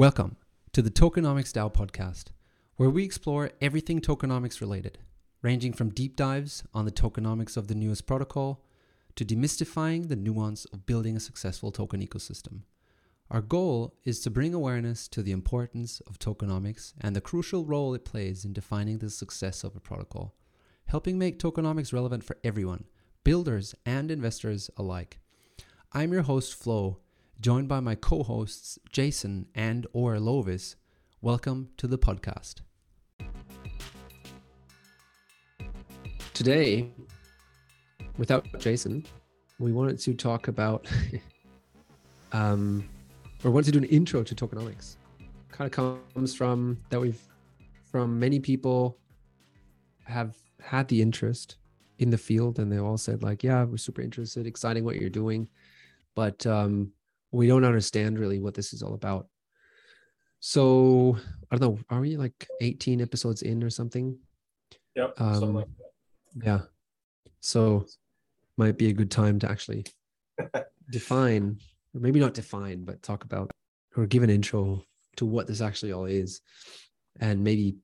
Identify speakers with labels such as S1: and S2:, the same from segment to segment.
S1: Welcome to the Tokenomics DAO podcast, where we explore everything tokenomics related, ranging from deep dives on the tokenomics of the newest protocol to demystifying the nuance of building a successful token ecosystem. Our goal is to bring awareness to the importance of tokenomics and the crucial role it plays in defining the success of a protocol, helping make tokenomics relevant for everyone, builders and investors alike. I'm your host, Flo, joined by my co-hosts Jason and or Lovis. Welcome to the podcast. Today, without Jason, we wanted to talk about um or wanted to do an intro to tokenomics. Kind of comes from that we've from many people have had the interest in the field and they all said like yeah we're super interested exciting what you're doing but um we don't understand really what this is all about. So I don't know, are we like 18 episodes in or something?
S2: Yep. Um, like
S1: yeah. So might be a good time to actually define, or maybe not define, but talk about or give an intro to what this actually all is. And maybe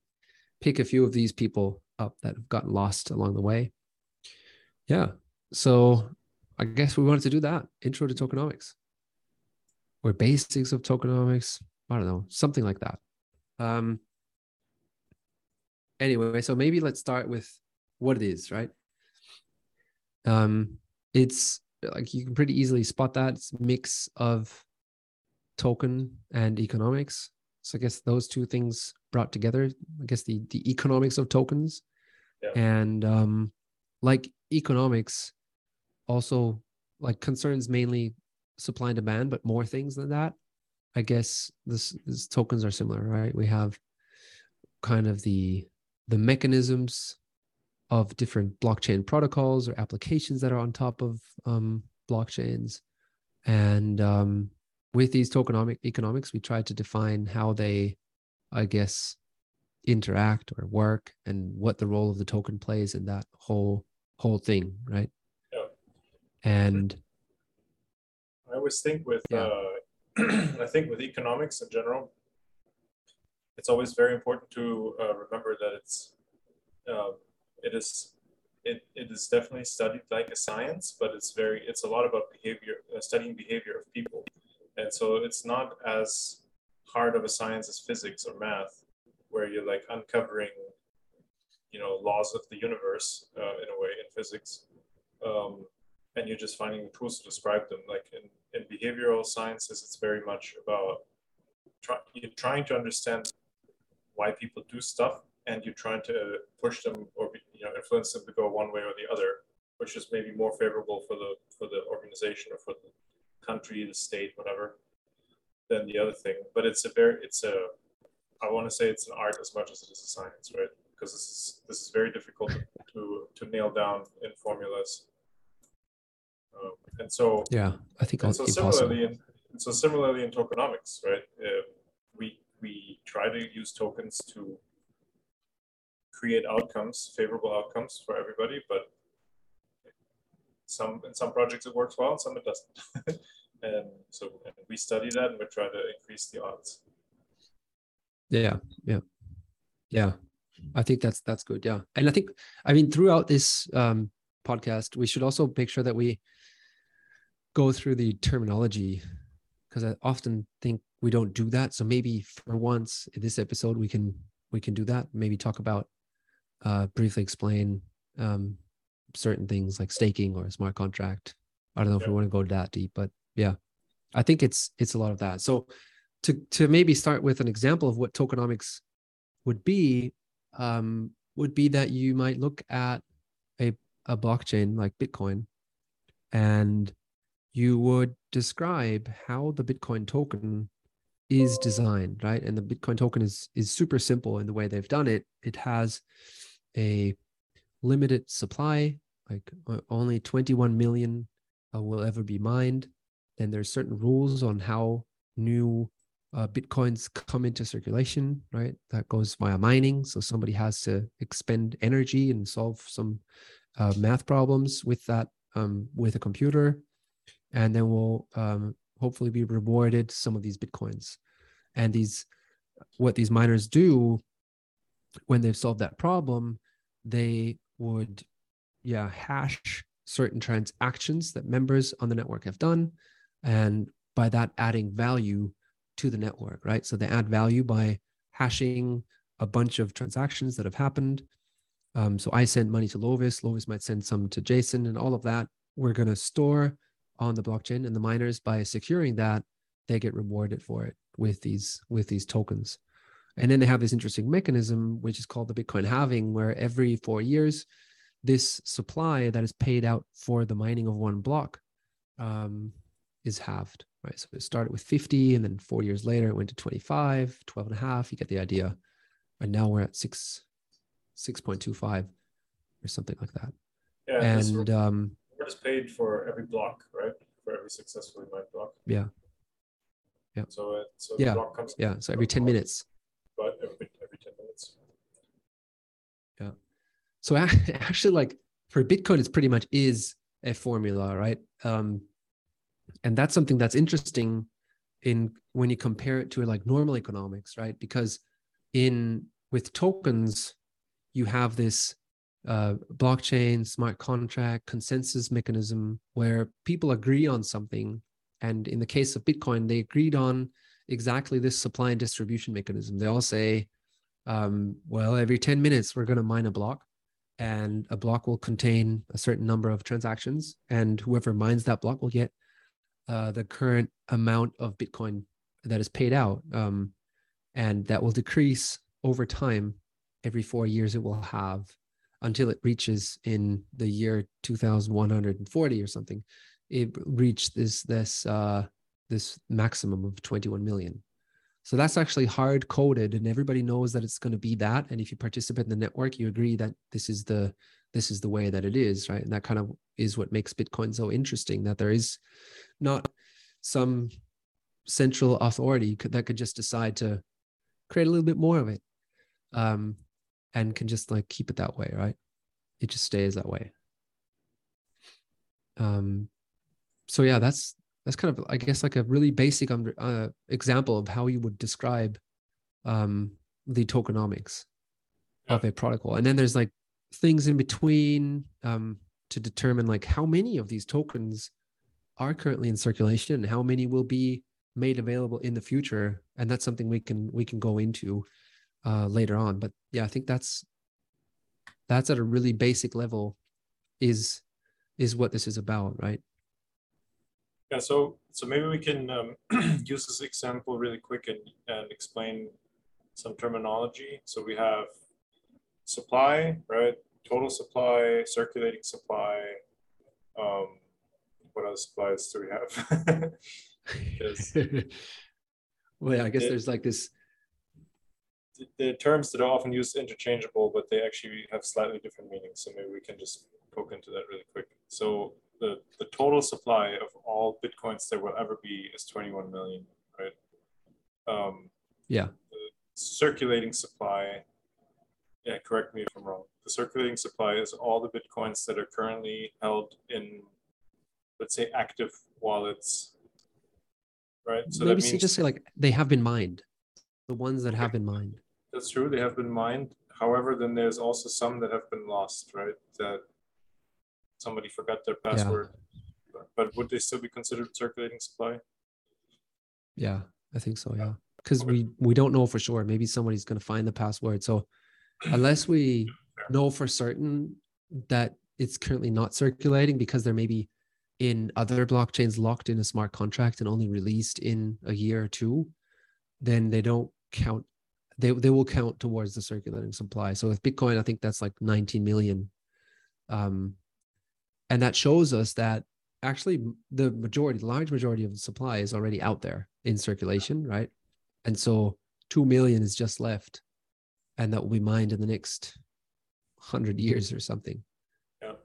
S1: pick a few of these people up that have gotten lost along the way. Yeah. So I guess we wanted to do that intro to tokenomics or basics of tokenomics. I don't know, something like that. Um, anyway, so maybe let's start with what it is, right? Um, it's like you can pretty easily spot that it's a mix of token and economics. So I guess those two things brought together. I guess the the economics of tokens, yeah. and um, like economics, also like concerns mainly supply and demand, but more things than that. I guess this, this tokens are similar, right? We have kind of the the mechanisms of different blockchain protocols or applications that are on top of um, blockchains, and um, with these tokenomic economics, we try to define how they, I guess, interact or work and what the role of the token plays in that whole whole thing, right?
S2: Yeah.
S1: And
S2: always think with yeah. uh, I think with economics in general, it's always very important to uh, remember that it's uh, it is it, it is definitely studied like a science, but it's very it's a lot about behavior, uh, studying behavior of people, and so it's not as hard of a science as physics or math, where you're like uncovering, you know, laws of the universe uh, in a way in physics. Um, and you're just finding the tools to describe them. Like in, in behavioral sciences, it's very much about try, you're trying to understand why people do stuff, and you're trying to push them or you know influence them to go one way or the other, which is maybe more favorable for the for the organization or for the country, the state, whatever, than the other thing. But it's a very it's a I want to say it's an art as much as it is a science, right? Because this is this is very difficult to to nail down in formulas. Um, and so
S1: yeah, I think
S2: and so similarly in, so similarly in tokenomics, right? Uh, we we try to use tokens to create outcomes, favorable outcomes for everybody, but some in some projects it works well, and some it doesn't. and so and we study that and we try to increase the odds.
S1: Yeah, yeah, yeah. I think that's that's good. Yeah, and I think I mean throughout this um, podcast, we should also make sure that we go through the terminology because I often think we don't do that. So maybe for once in this episode we can we can do that. Maybe talk about uh, briefly explain um, certain things like staking or a smart contract. I don't know if we want to go that deep, but yeah, I think it's it's a lot of that. So to to maybe start with an example of what tokenomics would be, um, would be that you might look at a a blockchain like Bitcoin and you would describe how the Bitcoin token is designed, right? And the Bitcoin token is is super simple in the way they've done it. It has a limited supply, like uh, only 21 million uh, will ever be mined. Then there's certain rules on how new uh, bitcoins come into circulation, right? That goes via mining. So somebody has to expend energy and solve some uh, math problems with that um, with a computer and then we'll um, hopefully be rewarded some of these bitcoins. And these what these miners do when they've solved that problem they would yeah hash certain transactions that members on the network have done and by that adding value to the network right? So they add value by hashing a bunch of transactions that have happened. Um, so i send money to lovis. Lovis might send some to jason and all of that. We're going to store on the blockchain and the miners by securing that they get rewarded for it with these with these tokens. And then they have this interesting mechanism which is called the bitcoin halving where every four years this supply that is paid out for the mining of one block um, is halved right? So it started with 50 and then four years later it went to 25 12 and a half you get the idea. And now we're at 6 6.25 or something like that.
S2: Yeah,
S1: and um
S2: is paid for every block, right? For every successfully mined block.
S1: yeah Yeah.
S2: So it so
S1: Yeah,
S2: the block comes
S1: yeah so every 10 minutes
S2: but every every ten minutes.
S1: Yeah. So actually, like for Bitcoin, it's pretty much is a formula, right? Um, and that's something that's interesting in when you compare it to like normal economics, right? Because in with tokens, you have this uh, blockchain, smart contract, consensus mechanism where people agree on something. And in the case of Bitcoin, they agreed on exactly this supply and distribution mechanism. They all say, um, well, every 10 minutes, we're going to mine a block and a block will contain a certain number of transactions and whoever mines that block will get uh, the current amount of bitcoin that is paid out um, and that will decrease over time every four years it will halve until it reaches in the year 2140 or something it reached this this uh, this maximum of 21 million so that's actually hard coded and everybody knows that it's going to be that. And if you participate in the network, you agree that this is the this is the way that it is, right? And that kind of is what makes Bitcoin so interesting that there is not some central authority that could just decide to create a little bit more of it um, and can just like keep it that way, right? It just stays that way. Um, so yeah, that's that's kind of i guess like a really basic uh, example of how you would describe um, the tokenomics
S2: Yeah.
S1: of a protocol and then there's like things in between um, to determine like how many of these tokens are currently in circulation and how many will be made available in the future and that's something we can we can go into uh, later on but yeah i think that's that's at a really basic level is is what this is about right
S2: Yeah, so so maybe we can um, use this example really quick and, and explain some terminology. So we have supply, right? Total supply, circulating supply. Um, what other supplies do we have?
S1: Well yeah, i guess
S2: it-
S1: there's like this
S2: the- terms that are often used interchangeable, but they actually have slightly different meanings. So maybe we can just poke into that really quick. So the, the total supply of all bitcoins there will ever be is 21 million, right? Um,
S1: yeah
S2: circulating supply, yeah, correct me if I'm wrong. The circulating supply is all the bitcoins that are currently held in, let's say, active wallets, right? So
S1: maybe
S2: that
S1: so just say like they have been mined the ones that have been mined
S2: That's true. They have been mined. However, then there's also some that have been lost, right? That somebody forgot their password. But, but would they still be considered circulating supply?
S1: yeah i think so yeah because
S2: Okay.
S1: we we don't know for sure maybe somebody's going to find the password so unless we know for certain that it's currently not circulating because there may be in other blockchains locked in a smart contract and only released in a year or two then they don't count they, they will count towards the circulating supply so with bitcoin i think that's like 19 million um and that shows us that actually the majority the large majority of the supply is already out there in circulation right and so 2 million is just left and that will be mined in the next 100 years or something
S2: Yeah.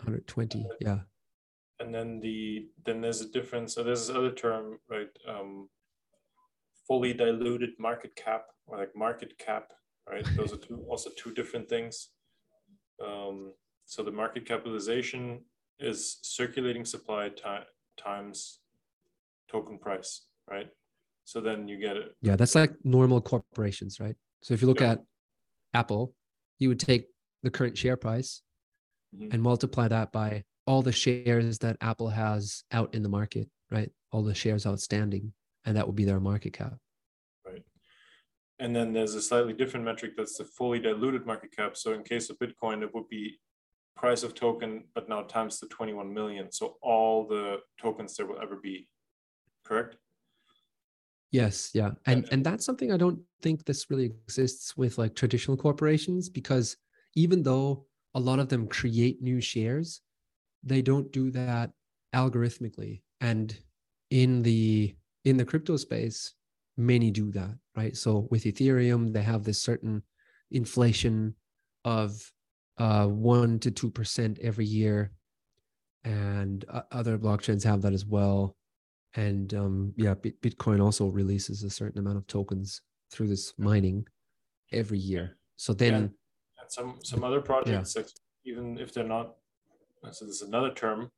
S1: 120 yeah
S2: And then the then there's a difference. So there's this other term, right? Um, fully diluted market cap or like market cap, right? Those are two also two different things. Um, so the market capitalization is circulating supply ti- times token price, right? So then you get it.
S1: Yeah, that's like normal corporations, right? So if you look yeah. at Apple, you would take the current share price mm-hmm. and multiply that by all the shares that Apple has out in the market, right? All the shares outstanding, and that would be their market cap.
S2: And then there's a slightly different metric that's the fully diluted market cap. So in case of Bitcoin, it would be price of token, but now times the 21 million. So all the tokens there will ever be, correct?
S1: Yes, yeah. And and that's something I don't think this really exists with like traditional corporations because even though a lot of them create new shares, they don't do that algorithmically. And in the in the crypto space, many do that, right? So with Ethereum, they have this certain inflation of uh, one to two percent every year, and uh, other blockchains have that as well. And um, yeah, Bitcoin also releases a certain amount of tokens through this mining every year. So then, yeah.
S2: some some other projects, yeah. even if they're not, so there's another term.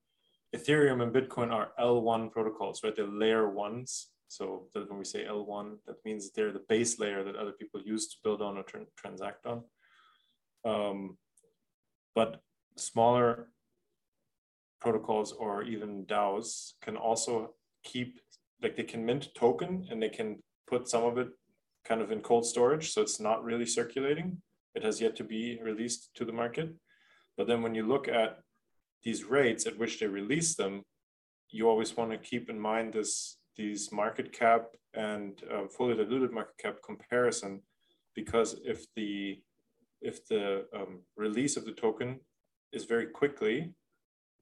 S2: Ethereum and Bitcoin are L1 protocols, right? They're layer ones. So that when we say L1, that means they're the base layer that other people use to build on or tra- transact on. Um, but smaller protocols or even DAOs can also keep like they can mint token and they can put some of it kind of in cold storage so it's not really circulating it has yet to be released to the market but then when you look at these rates at which they release them you always want to keep in mind this these market cap and uh, fully diluted market cap comparison because if the if the um, release of the token is very quickly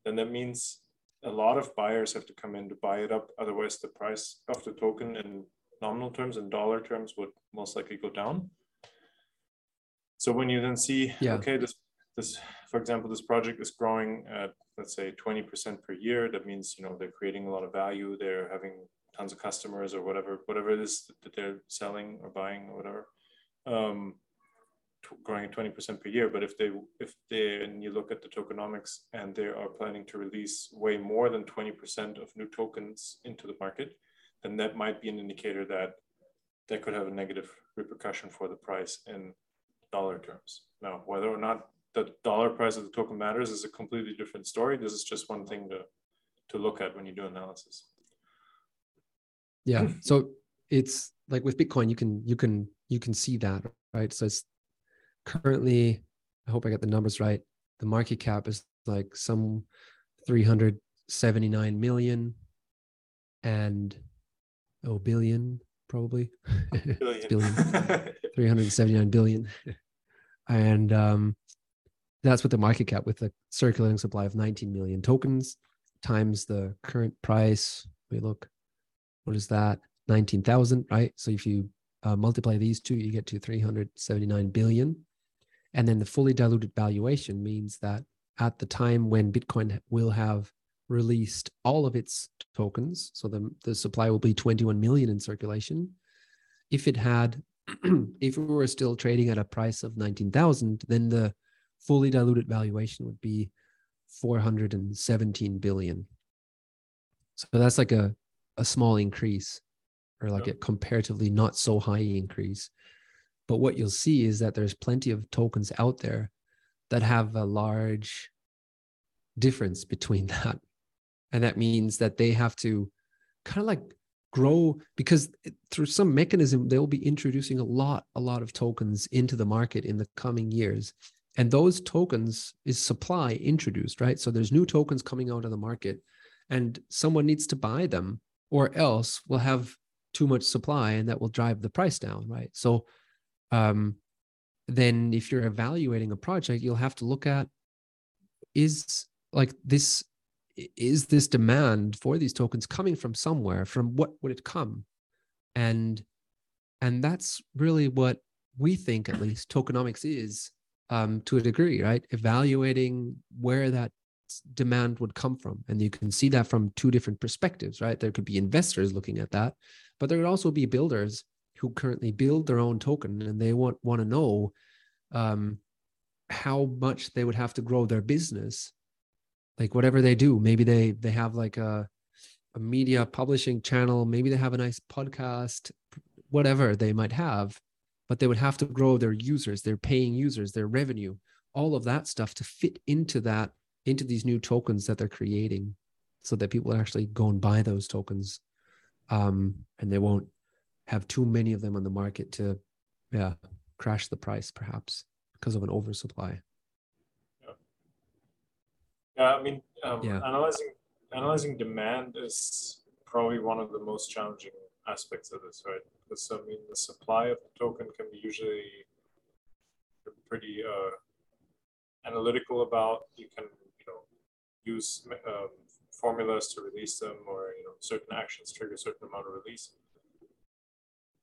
S2: then that means a lot of buyers have to come in to buy it up. Otherwise, the price of the token in nominal terms and dollar terms would most likely go down. So when you then see, yeah. okay, this this, for example, this project is growing at let's say 20% per year. That means you know they're creating a lot of value. They're having tons of customers or whatever whatever it is that they're selling or buying or whatever. Um, growing at 20% per year. But if they, if they, and you look at the tokenomics and they are planning to release way more than 20% of new tokens into the market, then that might be an indicator that that could have a negative repercussion for the price in dollar terms. Now, whether or not the dollar price of the token matters is a completely different story. This is just one thing to, to look at when you do analysis.
S1: Yeah. So it's like with Bitcoin, you can, you can, you can see that, right? So it's currently, I hope I got the numbers right. The market cap is like some 379 million and oh billion probably billion, billion 379 billion and um that's what the market cap with the circulating supply of 19 million tokens times the current price we look what is that 19,000 right so if you uh, multiply these two you get to 379 billion and then the fully diluted valuation means that at the time when Bitcoin will have released all of its tokens, so the, the supply will be 21 million in circulation. If it had, if we were still trading at a price of 19,000, then the fully diluted valuation would be 417 billion. So that's like a, a small increase or like a comparatively not so high increase. But what you'll see is that there's plenty of tokens out there that have a large difference between that. And that means that they have to kind of like grow because through some mechanism, they'll be introducing a lot, a lot of tokens into the market in the coming years. And those tokens is supply introduced, right? So there's new tokens coming out of the market and someone needs to buy them or else we'll have too much supply and that will drive the price down, right? So um, then if you're evaluating a project, you'll have to look at is like this is this demand for these tokens coming from somewhere from what would it come and and that's really what we think at least tokenomics is um, to a degree right evaluating where that demand would come from and you can see that from two different perspectives right there could be investors looking at that but there would also be builders who currently build their own token and they want want to know um, how much they would have to grow their business like whatever they do maybe they they have like a a media publishing channel. Maybe they have a nice podcast, whatever they might have, but they would have to grow their users, their paying users, their revenue, all of that stuff to fit into that, into these new tokens that they're creating so that people actually go and buy those tokens. Um, and they won't have too many of them on the market to, yeah, crash the price perhaps because of an oversupply.
S2: Yeah, yeah I mean, um, yeah. analyzing analyzing demand is probably one of the most challenging aspects of this, right? Because I mean, the supply of the token can be usually pretty uh, analytical about. You can, use um, formulas to release them, or you know, certain actions trigger a certain amount of release.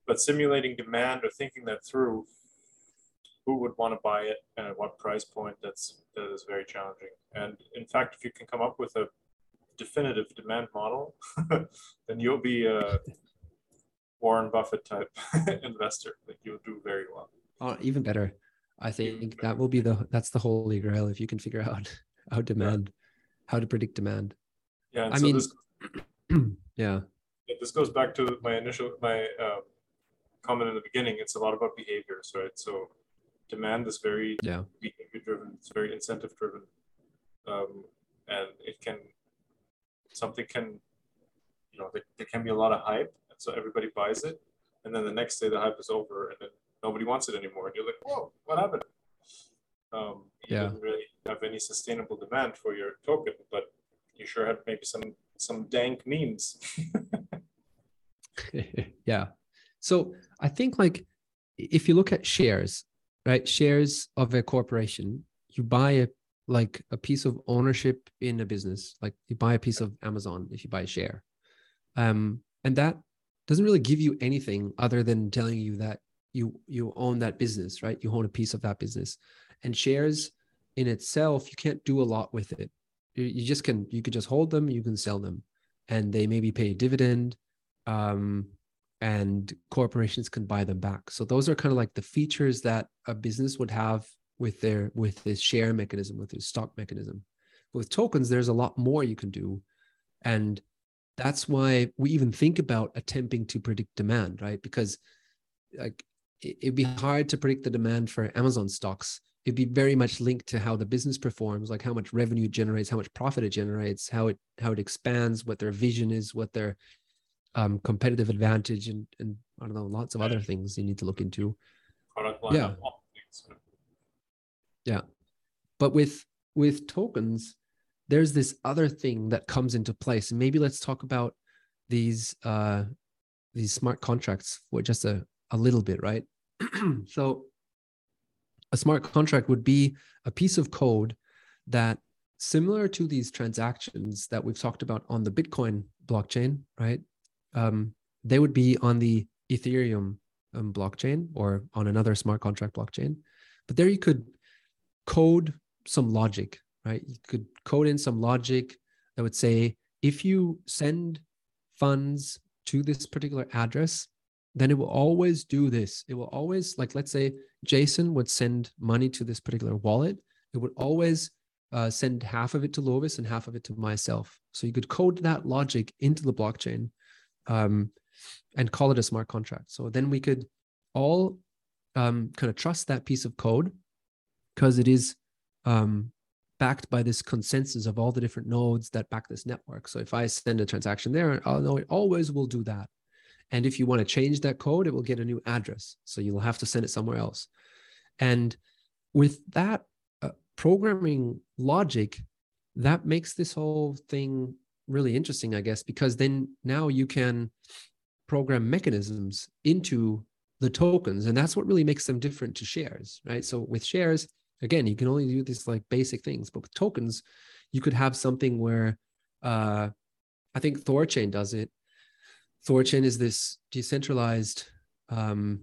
S2: But simulating demand or thinking that through, who would want to buy it and at what price point? That's that is very challenging. And in fact, if you can come up with a definitive demand model, then you'll be a Warren Buffett type investor. Like you'll do very well.
S1: Oh, even better. I think that will be the that's the holy grail if you can figure out how demand, yeah. How to predict demand.
S2: Yeah,
S1: I so mean, this,
S2: yeah. This goes back to my initial my uh, comment in the beginning. It's a lot about behaviors, right? So demand is very
S1: yeah.
S2: behavior driven. It's very incentive driven, um, and it can something can, you know, there, there can be a lot of hype, and so everybody buys it, and then the next day the hype is over, and then nobody wants it anymore, and you're like, whoa, what happened? Um, you
S1: yeah.
S2: didn't really have any sustainable demand for your token, but you sure had maybe some some dank memes.
S1: yeah. So I think like if you look at shares, right? Shares of a corporation, you buy a like a piece of ownership in a business like you buy a piece of amazon if you buy a share um, and that doesn't really give you anything other than telling you that you you own that business right you own a piece of that business and shares in itself you can't do a lot with it. You, just can you could just hold them you can sell them and they maybe pay a dividend um, and corporations can buy them back. So those are kind of like the features that a business would have with their with this share mechanism with this stock mechanism. With tokens there's a lot more you can do and that's why we even think about attempting to predict demand right? Because like it'd be hard to predict the demand for amazon stocks it'd be very much linked to how the business performs like how much revenue it generates how much profit it generates how it how it expands what their vision is what their um, competitive advantage and and i don't know lots of other things you need to look into product line yeah yeah. But with with tokens, there's this other thing that comes into place. And maybe let's talk about these uh these smart contracts for just a, a little bit, right? so a smart contract would be a piece of code that similar to these transactions that we've talked about on the Bitcoin blockchain, right? Um, they would be on the Ethereum um, blockchain or on another smart contract blockchain. But there you could code some logic, right? You could code in some logic that would say, if you send funds to this particular address, then it will always do this. It will always, like, let's say Jason would send money to this particular wallet. It would always uh, send half of it to Lovis and half of it to myself. So you could code that logic into the blockchain um, and call it a smart contract. So then we could all um, kind of trust that piece of code because it is um, backed by this consensus of all the different nodes that back this network. So if I send a transaction there, I'll know it always will do that. And if you want to change that code, it will get a new address. So you'll have to send it somewhere else. And with that uh, programming logic, that makes this whole thing really interesting, I guess, because then now you can program mechanisms into the tokens. And that's what really makes them different to shares, right? So with shares, again you can only do these like basic things but with tokens you could have something where uh i think thorchain does it thorchain is this decentralized um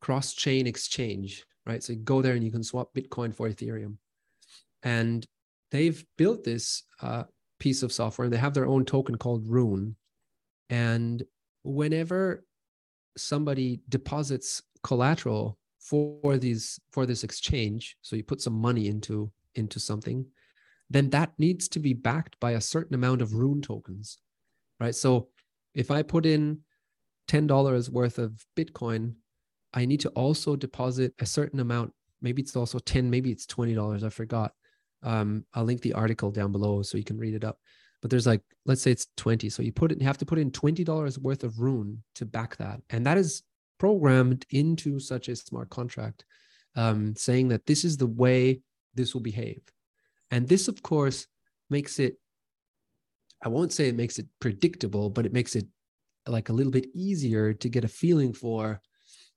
S1: cross-chain exchange right? So you go there and you can swap bitcoin for ethereum. And they've built this uh, piece of software. And they have their own token called rune. And whenever somebody deposits collateral for these for this exchange so you put some money into into something then that needs to be backed by a certain amount of rune tokens right? So if I put in $10 worth of Bitcoin, I need to also deposit a certain amount. Maybe it's also 10, maybe it's $20. I forgot. Um, I'll link the article down below so you can read it up. But there's like, let's say it's 20. So you put it, you have to put in $20 worth of Rune to back that. And that is programmed into such a smart contract, um, saying that this is the way this will behave. And this, of course, makes it, I won't say it makes it predictable, but it makes it like a little bit easier to get a feeling for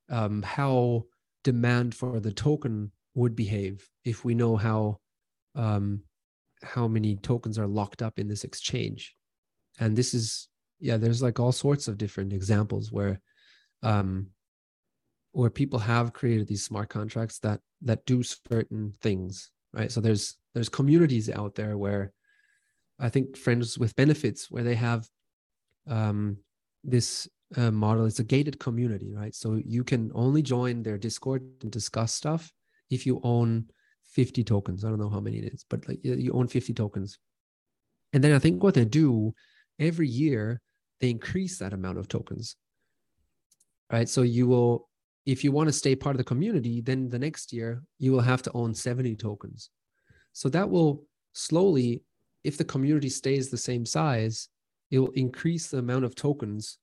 S1: um, how demand for the token would behave if we know how um, how many tokens are locked up in this exchange. And this is yeah there's like all sorts of different examples where um where people have created these smart contracts that that do certain things right? So there's there's communities out there where i think friends with benefits where they have um this uh, model It's a gated community, right? So you can only join their Discord and discuss stuff if you own 50 tokens. I don't know how many it is, but like you own 50 tokens. And then I think what they do every year, they increase that amount of tokens, right? So you will, if you want to stay part of the community, then the next year you will have to own 70 tokens. So that will slowly, if the community stays the same size, it will increase the amount of tokens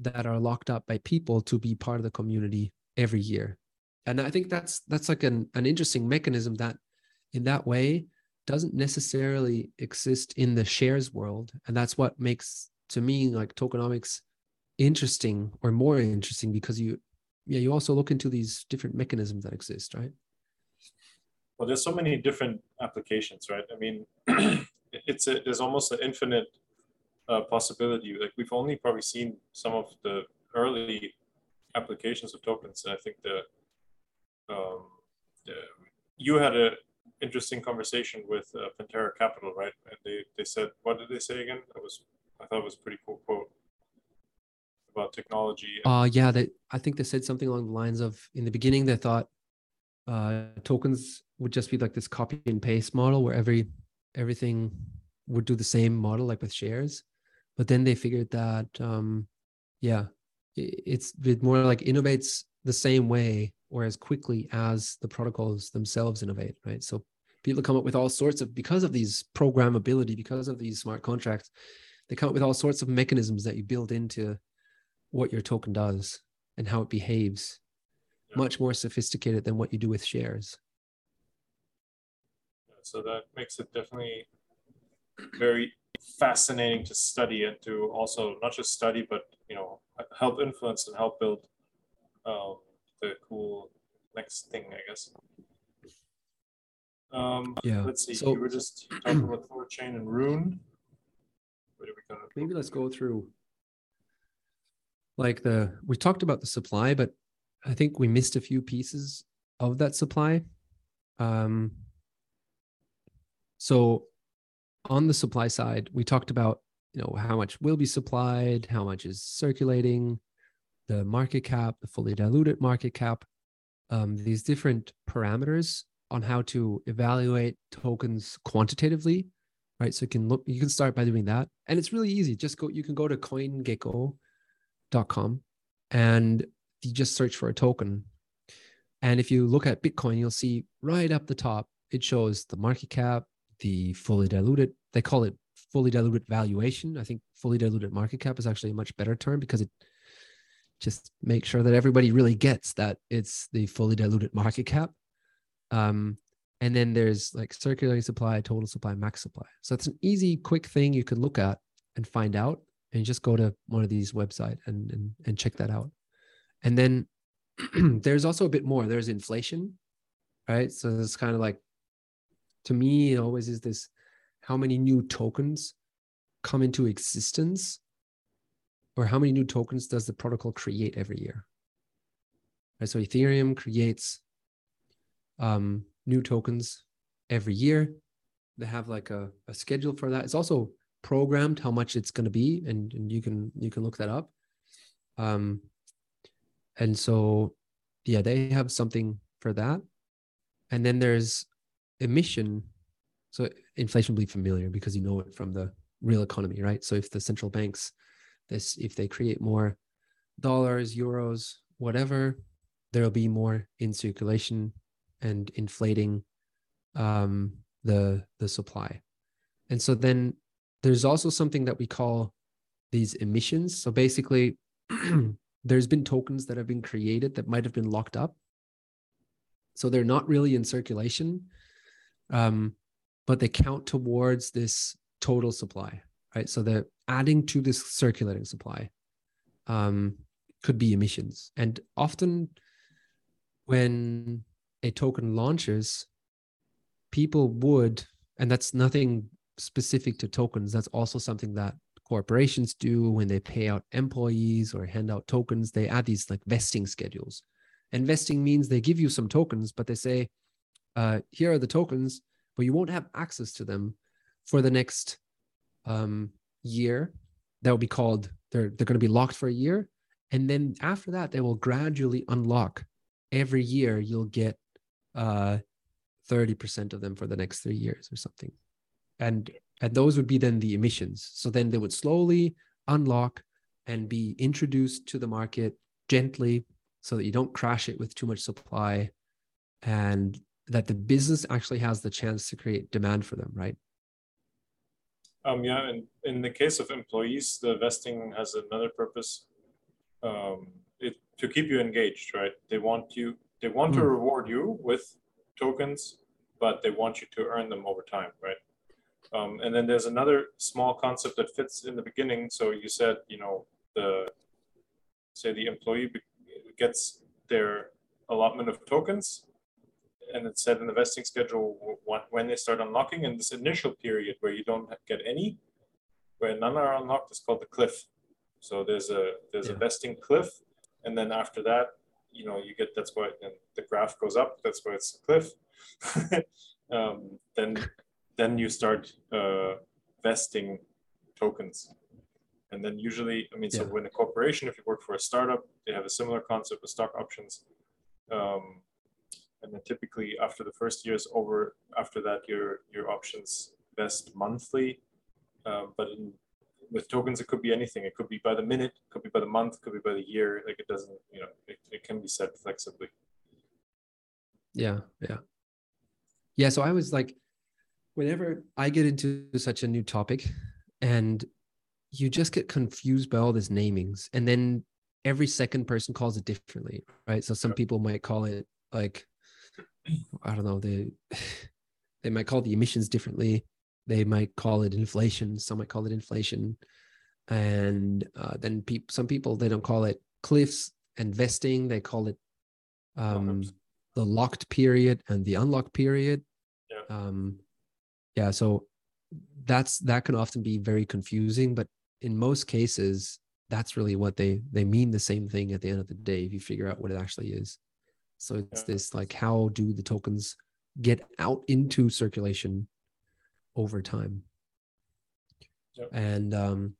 S1: that are locked up by people to be part of the community every year. And i think that's that's like an, an interesting mechanism that in that way doesn't necessarily exist in the shares world. And that's what makes to me like tokenomics interesting or more interesting because you yeah you also look into these different mechanisms that exist right?
S2: Well there's so many different applications right? I mean it's a, there's almost an infinite uh, possibility. Like we've only probably seen some of the early applications of tokens. And I think the, um, the you had a interesting conversation with uh, Pantera Capital, right? And they, they said, what did they say again? That was, I thought it was pretty cool quote about technology.
S1: Uh, yeah, they, I think they said something along the lines of, in the beginning, they thought uh, tokens would just be like this copy and paste model where every, everything would do the same model like with shares. But then they figured that um, yeah it's bit more like innovates the same way or as quickly as the protocols themselves innovate right? So people come up with all sorts of because of these programmability because of these smart contracts they come up with all sorts of mechanisms that you build into what your token does and how it behaves yeah. much more sophisticated than what you do with shares
S2: so that makes it definitely very fascinating to study and to also not just study, but you know, help influence and help build um, the cool next thing, I guess. Um, yeah. Let's see. So, we were just talking about Thorchain and Rune.
S1: Maybe let's go through like the we talked about the supply, but I think we missed a few pieces of that supply. Um, so on the supply side, we talked about you know how much will be supplied, how much is circulating, the market cap, the fully diluted market cap, um, these different parameters on how to evaluate tokens quantitatively, right? So you can look, you can start by doing that, and it's really easy. Just go, you can go to CoinGecko.com, and you just search for a token, and if you look at Bitcoin, you'll see right up the top it shows the market cap, the fully diluted, they call it fully diluted valuation. I think fully diluted market cap is actually a much better term because it just makes sure that everybody really gets that it's the fully diluted market cap. Um, and then there's like circulating supply, total supply, max supply. So it's an easy, quick thing you can look at and find out. And just go to one of these websites and, and, and check that out. And then there's also a bit more. There's inflation, right? So it's kind of like to me, it always is this how many new tokens come into existence or how many new tokens does the protocol create every year? Right, so Ethereum creates um, new tokens every year. They have like a, a schedule for that. It's also programmed how much it's going to be, and, and you can you can look that up. Um, and so, yeah, they have something for that. And then there's emission so inflation will be familiar because you know it from the real economy, right? So if the central banks, this if they create more dollars, euros, whatever, there'll be more in circulation and inflating um, the the supply. And so then there's also something that we call these emissions. So basically, there's been tokens that have been created that might have been locked up. So they're not really in circulation, um, but they count towards this total supply, right? So they're adding to this circulating supply. Um, could be emissions. And often when a token launches, people would, and that's nothing specific to tokens, that's also something that corporations do when they pay out employees or hand out tokens. They add these like vesting schedules. And vesting means they give you some tokens, but they say, uh, here are the tokens, but you won't have access to them for the next um, year. That will be called, they're, they're going to be locked for a year. And then after that, they will gradually unlock. Every year, you'll get uh, 30% of them for the next three years or something. And, and those would be then the emissions. So then they would slowly unlock and be introduced to the market gently so that you don't crash it with too much supply and that the business actually has the chance to create demand for them, right?
S2: Um, yeah, and in the case of employees, the vesting has another purpose um, it, to keep you engaged, right? They want you, they want mm. to hmm. reward you with tokens, but they want you to earn them over time, right? Um, and then there's another small concept that fits in the beginning. So you said, you know, the say the employee gets their allotment of tokens, and it's set in the vesting schedule when they start unlocking. And this initial period where you don't get any, where none are unlocked, is called the cliff. So there's a there's yeah. a vesting cliff, and then after that, you know, you get that's why the graph goes up. That's why it's a cliff. um, then then you start uh, vesting tokens. And then usually, I mean, yeah. so when a corporation, if you work for a startup, they have a similar concept with stock options. Um, and then typically after the first year is over, after that, your your options vest monthly. Uh, but in with tokens, it could be anything. It could be by the minute, could be by the month, could be by the year. Like it doesn't, you know, it, it can be set flexibly.
S1: Yeah, yeah. Yeah. So I was like, whenever I get into such a new topic and you just get confused by all these namings and then every second person calls it differently, right? So some people might call it like, I don't know, they they might call the emissions differently they might call it inflation. Some might call it inflation. And uh, then pe- some people, they don't call it cliffs and vesting. They call it um, the locked period and the unlocked period. Yeah. Um, yeah. So that's, that can often be very confusing, but in most cases, that's really what they, they mean the same thing at the end of the day, if you figure out what it actually is. So it's yeah. this like, how do the tokens get out into circulation over time. Yep. And um,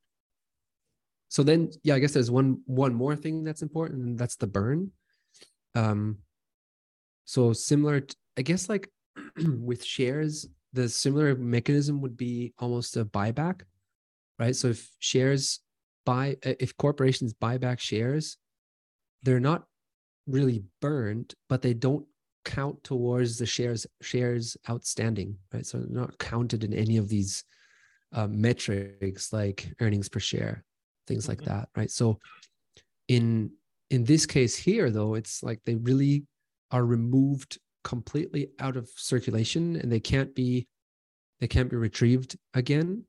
S1: so then, yeah, I guess there's one one more thing that's important, and that's the burn. Um, so similar, to, I guess, like with shares, the similar mechanism would be almost a buyback, right? So if shares buy, if corporations buy back shares, they're not really burned, but they don't count towards the shares shares outstanding, right? So they're not counted in any of these uh, metrics like earnings per share, things like mm-hmm. that, right? So in in this case here, though, it's like they really are removed completely out of circulation and they can't be they can't be retrieved again.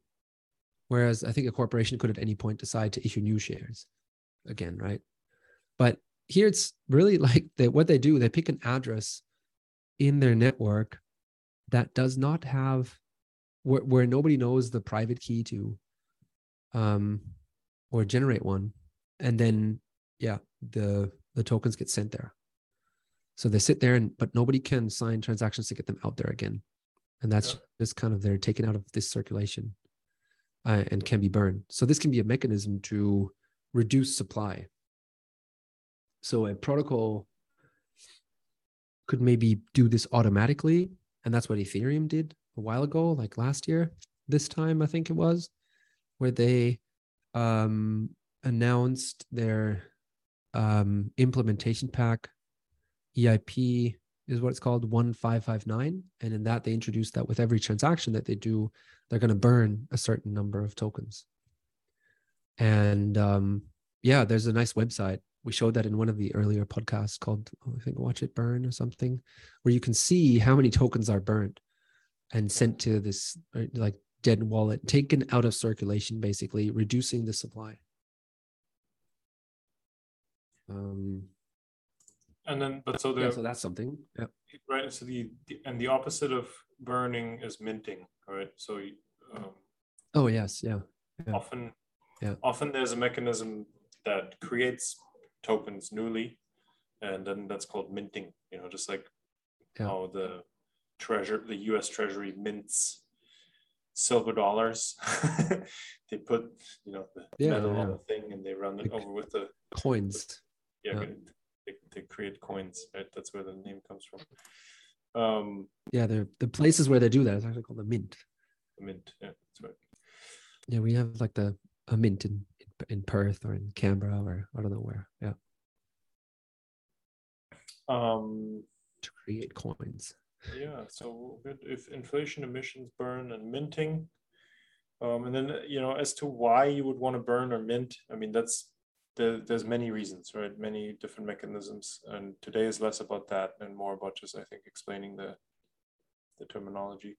S1: Whereas I think a corporation could at any point decide to issue new shares again, right? But here it's really like they, what they do they pick an address in their network that does not have where, where nobody knows the private key to um or generate one. And then yeah the the tokens get sent there. So they sit there and but nobody can sign transactions to get them out there again. And that's yeah. just kind of they're taken out of this circulation uh, and can be burned. So this can be a mechanism to reduce supply so a protocol could maybe do this automatically. And that's what Ethereum did a while ago, like last year, this time, I think it was. where they um, announced their um, implementation pack. EIP is what it's called, 1559. And in that, they introduced that with every transaction that they do, they're going to burn a certain number of tokens. And um, yeah, there's a nice website. We showed that in one of the earlier podcasts called, oh, I think, Watch It Burn or something, where you can see how many tokens are burned and sent to this uh, like dead wallet, taken out of circulation, basically reducing the supply. Um,
S2: and then, but so the
S1: yeah, so that's something. Yeah.
S2: Right. So the, the and the opposite of burning is minting. Right. So. Um,
S1: oh yes. Yeah.
S2: yeah. Often.
S1: Yeah.
S2: Often there's a mechanism that creates tokens newly, and then that's called minting. You know, just like yeah. how the treasure, the U.S. Treasury mints silver dollars. they put, you know, the yeah, metal yeah. on the thing and they run it over with the
S1: coins.
S2: yeah, yeah. They, they create coins. Right, that's where the name comes from. Um,
S1: yeah, the the places where they do that is actually called the mint.
S2: The mint, yeah, that's right.
S1: Yeah, we have like the a mint in in Perth or in Canberra or I don't know where. Yeah.
S2: Um,
S1: to create coins.
S2: Yeah, so if inflation emissions burn and minting, um, and then you know as to why you would want to burn or mint, I mean that's the, there's many reasons, right? Many different mechanisms, and today is less about that and more about just I think explaining the the terminology.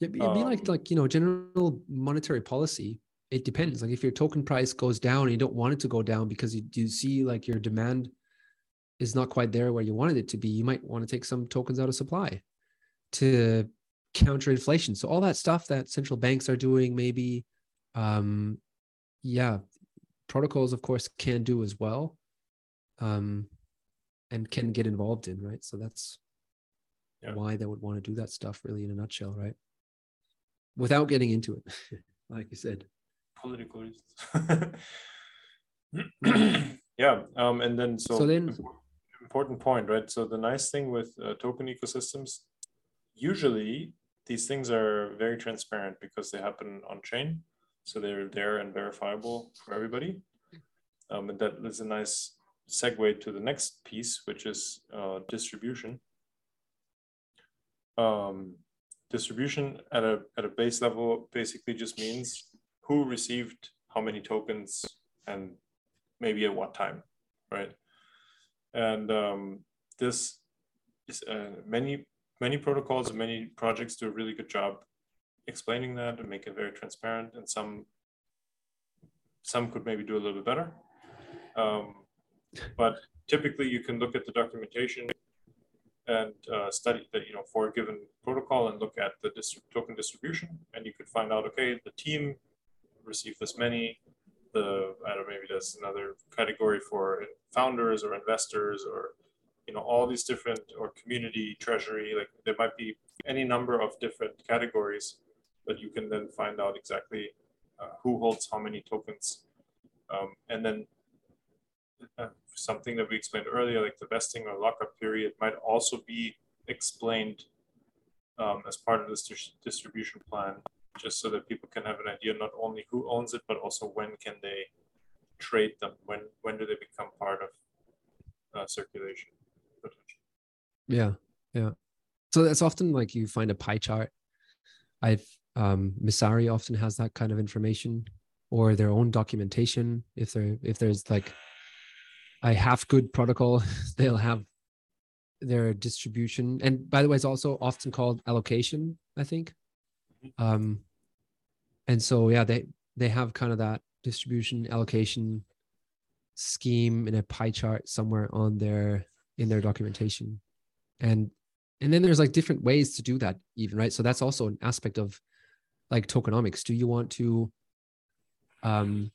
S1: Yeah, it'd be um, like like you know general monetary policy. It depends. Like if your token price goes down, and you don't want it to go down because you you see like your demand is not quite there where you wanted it to be, you might want to take some tokens out of supply to counter inflation. So all that stuff that central banks are doing, maybe, um, yeah, protocols of course can do as well, um, and can get involved in, right? So that's yeah. why they would want to do that stuff, really, in a nutshell, right? Without getting into it, like you said,
S2: political reasons. yeah, um, and then so,
S1: so then
S2: important point, right? So the nice thing with uh, token ecosystems, usually these things are very transparent because they happen on chain. So they're there and verifiable for everybody. Um, and that is a nice segue to the next piece, which is uh, distribution. Um, distribution at a, at a base level basically just means who received how many tokens and maybe at what time, right? And um, this is uh, many many protocols and many projects do a really good job explaining that and make it very transparent. And some some could maybe do a little bit better. Um, but typically, you can look at the documentation and uh, study that you know for a given protocol and look at the distri token distribution, and you could find out okay the team received this many, the I don't know maybe there's another category for founders or investors or you know all these different or community treasury like there might be any number of different categories but you can then find out exactly uh, who holds how many tokens. Um, and then uh, something that we explained earlier like the vesting or lockup period might also be explained um, as part of this dis distribution plan just so that people can have an idea not only who owns it, but also when can they trade them? When when do they become part of uh, circulation?
S1: Yeah, yeah. So that's often like you find a pie chart. I've um, Messari often has that kind of information, or their own documentation. If there if there's like a half good protocol, they'll have their distribution. And by the way, it's also often called allocation. I think um, and so yeah, they they have kind of that distribution allocation scheme in a pie chart somewhere on their in their documentation, and and then there's like different ways to do that even right. So that's also an aspect of like tokenomics. Do you want to um,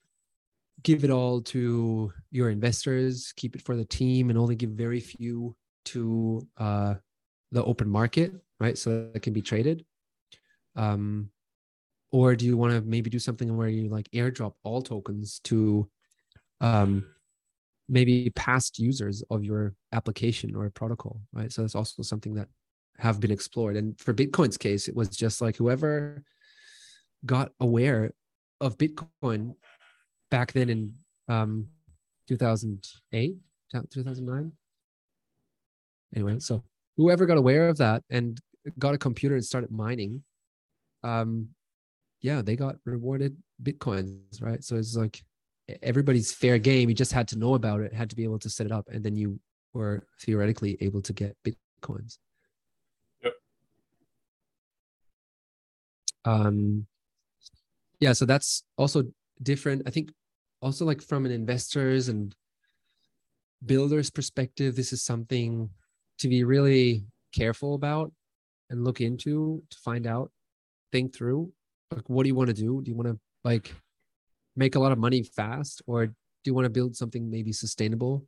S1: give it all to your investors, keep it for the team, and only give very few to uh, the open market, right? So that can be traded um, or do you want to maybe do something where you like airdrop all tokens to um, maybe past users of your application or protocol right so that's also something that have been explored and for bitcoin's case it was just like whoever got aware of Bitcoin back then in um, 2008, 2009. Anyway, so whoever got aware of that and got a computer and started mining, um, yeah, they got rewarded bitcoins, right? So it's like everybody's fair game. You just had to know about it, had to be able to set it up, and then you were theoretically able to get bitcoins.
S2: Yep.
S1: Um, yeah, so that's also different. I think also like from an investors and builders perspective, this is something to be really careful about and look into to find out, think through. Like, what do you want to do? Do you want to like make a lot of money fast, or do you want to build something maybe sustainable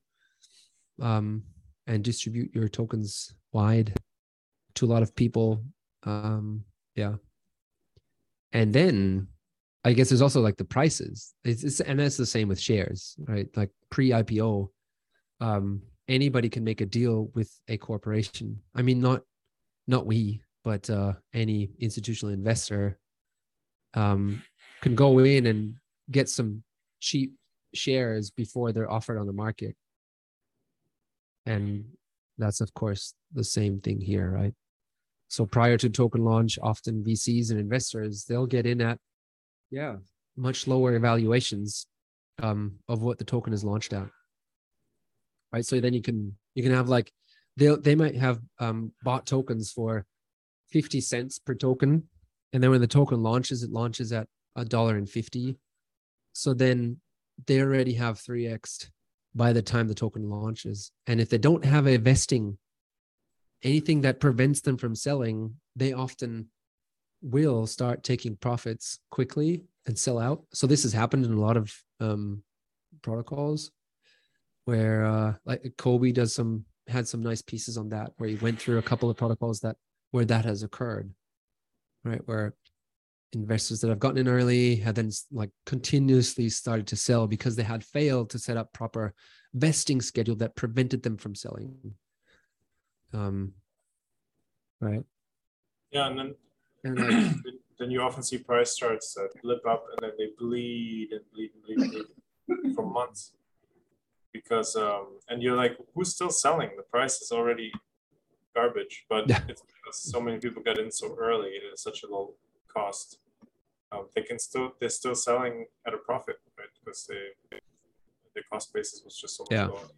S1: um, and distribute your tokens wide to a lot of people? Um, yeah, and then I guess there's also like the prices. It's, it's and that's the same with shares, right? Like pre-IPO, um, anybody can make a deal with a corporation. I mean, not not we, but uh, any institutional investor um, can go in and get some cheap shares before they're offered on the market. And that's of course the same thing here, right? So prior to token launch, often VCs and investors they'll get in at yeah much lower evaluations um, of what the token is launched at right so then you can you can have like they they might have um, bought tokens for 50 cents per token. And then when the token launches it launches at a dollar and 50 so then they already have 3x by the time the token launches. And if they don't have a vesting anything that prevents them from selling they often will start taking profits quickly and sell out. So this has happened in a lot of um, protocols where uh, like Cobie does some had some nice pieces on that where he went through a couple of protocols that where that has occurred, right? Where investors that have gotten in early have then like continuously started to sell because they had failed to set up proper vesting schedule that prevented them from selling. Um, right.
S2: Yeah, and then
S1: and like
S2: then you often see price charts that blip up and then they bleed and bleed and bleed, and bleed for months because um, and you're like who's still selling the price is already garbage but
S1: Yeah.
S2: it's because so many people got in so early is such a low cost. Um, they can still they're still selling at a profit right? Because they their cost basis was just so much
S1: Yeah.
S2: lower.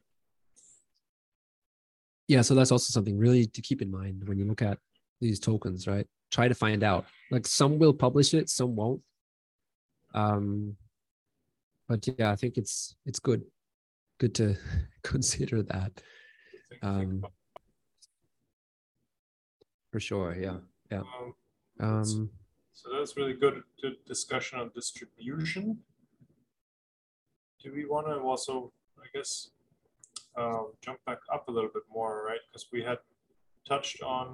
S1: Yeah so that's also something really to keep in mind when you look at these tokens right? Try to find out. Like some will publish it some won't. Um but yeah i think it's it's good. Good to consider that. Um for sure yeah yeah
S2: um,
S1: um
S2: So that's really good, good discussion on distribution. Do we want to also, I guess, uh, jump back up a little bit more, right? Because we had touched on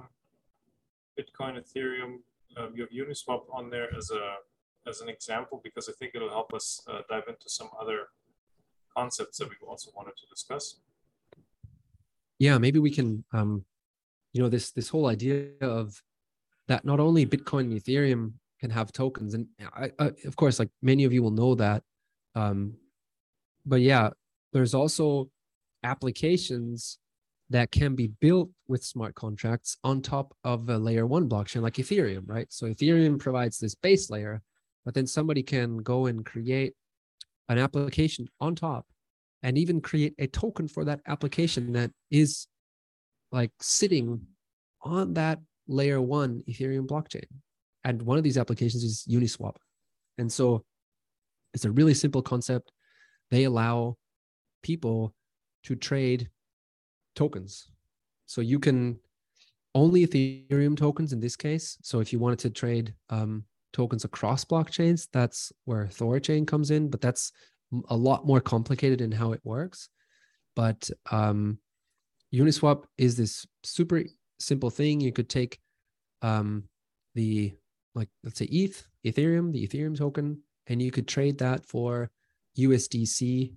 S2: Bitcoin, Ethereum. Um, you have Uniswap on there as a as an example because I think it'll help us uh, dive into some other concepts that we also wanted to discuss.
S1: yeah maybe we can um you know this this whole idea of that not only bitcoin and ethereum can have tokens and I, I of course like many of you will know that um but yeah there's also applications that can be built with smart contracts on top of a layer one blockchain like ethereum right? So ethereum provides this base layer but then somebody can go and create an application on top and even create a token for that application that is like sitting on that layer one Ethereum blockchain. And one of these applications is Uniswap. And so it's a really simple concept. They allow people to trade tokens. So you can only Ethereum tokens in this case. So if you wanted to trade um, tokens across blockchains, that's where Thorchain comes in, but that's a lot more complicated in how it works. But um, Uniswap is this super simple thing. You could take um, the like let's say ETH, Ethereum, the Ethereum token, and you could trade that for USDC,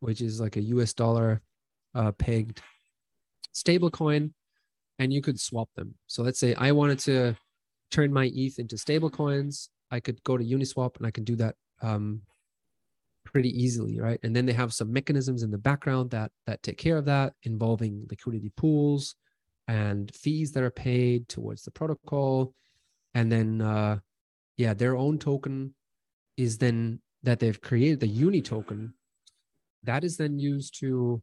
S1: which is like a US dollar uh, pegged stable coin, and you could swap them. So let's say I wanted to turn my ETH into stable coins. I could go to Uniswap and I can do that um, pretty easily, right? And then they have some mechanisms in the background that that take care of that, involving liquidity pools and fees that are paid towards the protocol, and then uh, yeah, their own token is then that they've created the Uni token that is then used to,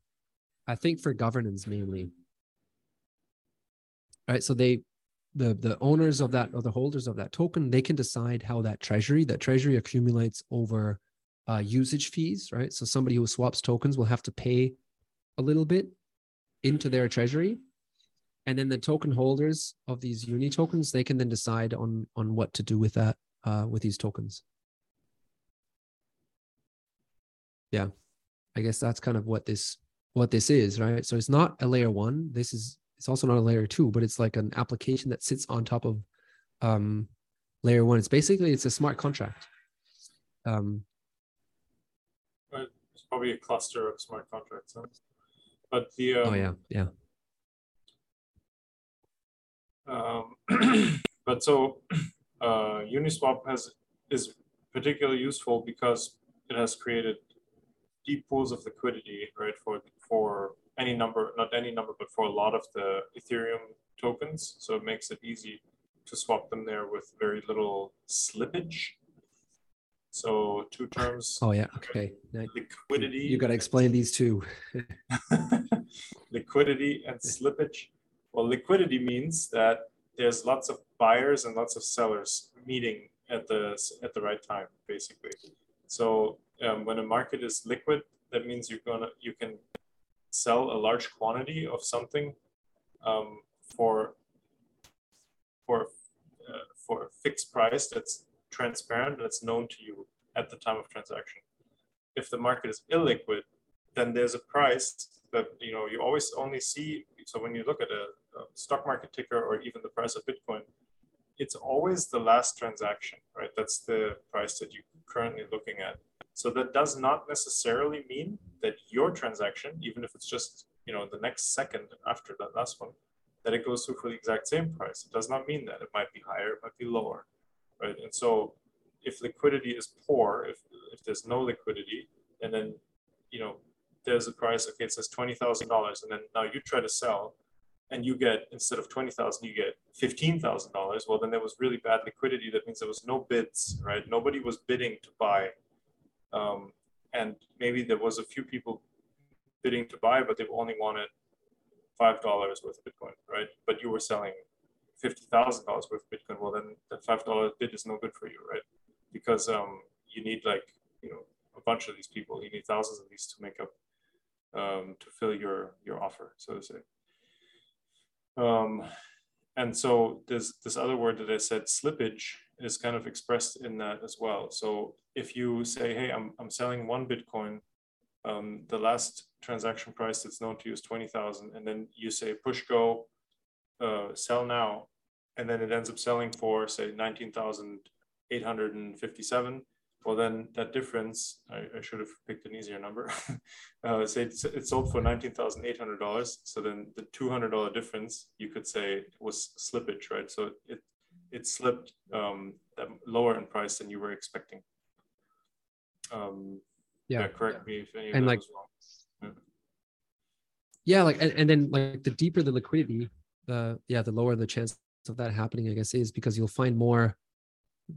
S1: I think, for governance mainly. Right, so they the the owners of that or the holders of that token they can decide how that treasury that treasury accumulates over uh, usage fees right? So somebody who swaps tokens will have to pay a little bit into their treasury. And then the token holders of these uni tokens they can then decide on on what to do with that uh, with these tokens. Yeah i guess that's kind of what this what this is right? So it's not a layer one. This is it's also not a layer two, but it's like an application that sits on top of um, layer one. It's basically it's a smart contract. Um,
S2: probably a cluster of smart contracts. Huh? But the um,
S1: oh yeah yeah.
S2: Um, but so uh, Uniswap has is particularly useful because it has created deep pools of liquidity, right, for for any number, not any number, but for a lot of the Ethereum tokens. So it makes it easy to swap them there with very little slippage. So two terms.
S1: Oh yeah. Okay.
S2: Liquidity.
S1: You got to explain these two.
S2: liquidity and slippage. Well, liquidity means that there's lots of buyers and lots of sellers meeting at the at the right time, basically. So um, when a market is liquid, that means you're gonna you can sell a large quantity of something um, for for uh, for a fixed price that's transparent and it's known to you at the time of transaction. If the market is illiquid, then there's a price that you know you always only see. So when you look at a, a stock market ticker or even the price of Bitcoin, it's always the last transaction, right? That's the price that you're currently looking at. So that does not necessarily mean that your transaction, even if it's just you know the next second after that last one, that it goes through for the exact same price. It does not mean that. It might be higher, it might be lower, right? And so if liquidity is poor, if if there's no liquidity, and then you know there's a price. Okay, it says twenty thousand dollars, and then now you try to sell, and you get instead of twenty thousand, you get fifteen thousand dollars. Well, then there was really bad liquidity. That means there was no bids, right? Nobody was bidding to buy um, and maybe there was a few people bidding to buy, but they only wanted five dollars worth of Bitcoin, right? But you were selling fifty thousand dollars worth of Bitcoin. Well, then that five dollar bid is no good for you, right? Because um, you need like you know a bunch of these people. You need thousands of these to make up um, to fill your your offer, so to say. Um, and so this this other word that I said, slippage, is kind of expressed in that as well. So if you say, hey, I'm, I'm selling one Bitcoin, um, the last transaction price that's known to you is 20,000, and then you say push go, uh, sell now, and then it ends up selling for say 19,857, well then that difference, I, I, should have picked an easier number. uh, say it's, it sold for $19,800. So then the $200 difference, you could say was slippage, right? So it, it slipped um, lower in price than you were expecting. Um, yeah. yeah. correct me if any of and that like, was wrong.
S1: Yeah. yeah, like and, and then like the deeper the liquidity, the yeah, the lower the chance of that happening, I guess, is because you'll find more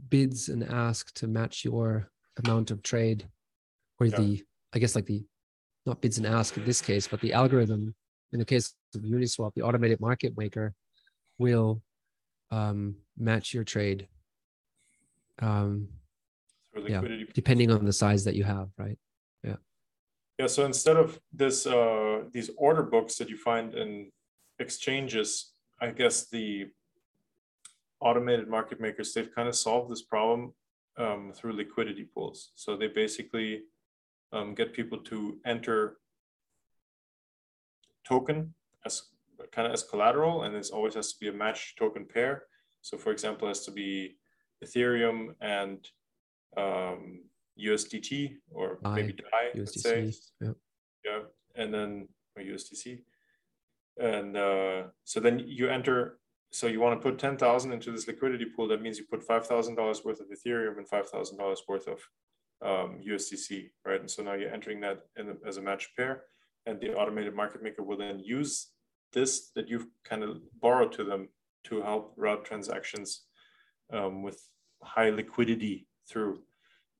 S1: bids and ask to match your amount of trade, or yeah. the I guess like the not bids and ask in this case, but the algorithm in the case of Uniswap, the automated market maker will um, match your trade. Um, yeah, depending on the size that you have, right? Yeah.
S2: Yeah. So instead of this, uh, these order books that you find in exchanges, I guess the automated market makers they've kind of solved this problem um, through liquidity pools. So they basically um, get people to enter token as kind of as collateral, and this always has to be a matched token pair. So for example, it has to be Ethereum and um, USDT or I, maybe DAI, USDC, say. Yeah. yeah, and then or USDC, and uh, so then you enter so you want to put 10,000 into this liquidity pool. That means you put $5,000 worth of Ethereum and $5,000 worth of um, USDC, right? And so now you're entering that in, as a match pair and the automated market maker will then use this that you've kind of borrowed to them to help route transactions um, with high liquidity through.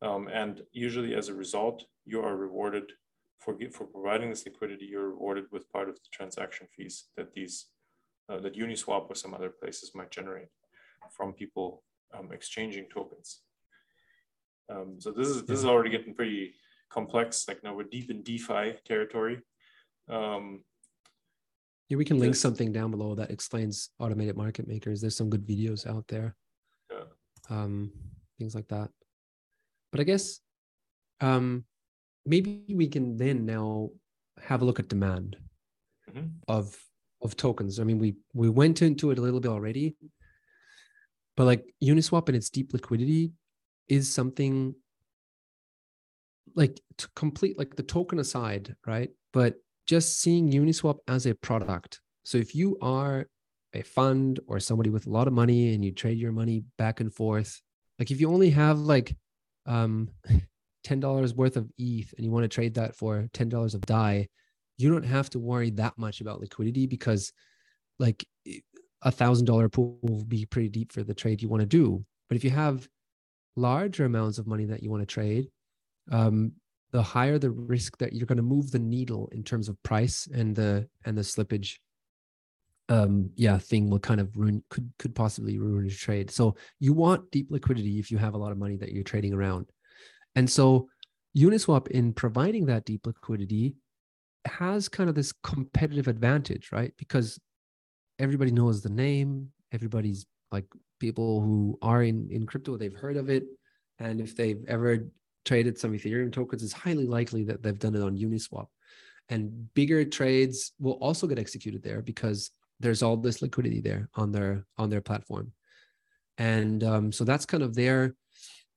S2: Um, and usually as a result, you are rewarded for, for providing this liquidity, you're rewarded with part of the transaction fees that these uh, that Uniswap or some other places might generate from people um, exchanging tokens. Um, so this is this is already getting pretty complex. Like now we're deep in DeFi territory. Um,
S1: yeah, we can link something down below that explains automated market makers. There's some good videos out there. Yeah. Um, things like that. But I guess um, maybe we can then now have a look at demand mm-hmm. of of tokens. I mean, we we went into it a little bit already, but like Uniswap and its deep liquidity is something like to complete like the token aside, right? But just seeing Uniswap as a product. So if you are a fund or somebody with a lot of money and you trade your money back and forth, like if you only have like um $10 worth of ETH and you want to trade that for $10 of DAI, you don't have to worry that much about liquidity because like a thousand dollar pool will be pretty deep for the trade you want to do. But if you have larger amounts of money that you want to trade, um, the higher the risk that you're going to move the needle in terms of price and the and the slippage um yeah thing will kind of ruin could could possibly ruin your trade so you want deep liquidity if you have a lot of money that you're trading around and so uniswap in providing that deep liquidity has kind of this competitive advantage right because everybody knows the name everybody's like people who are in in crypto they've heard of it and if they've ever traded some Ethereum tokens, it's highly likely that they've done it on Uniswap. And bigger trades will also get executed there because there's all this liquidity there on their on their platform. And um, so that's kind of their,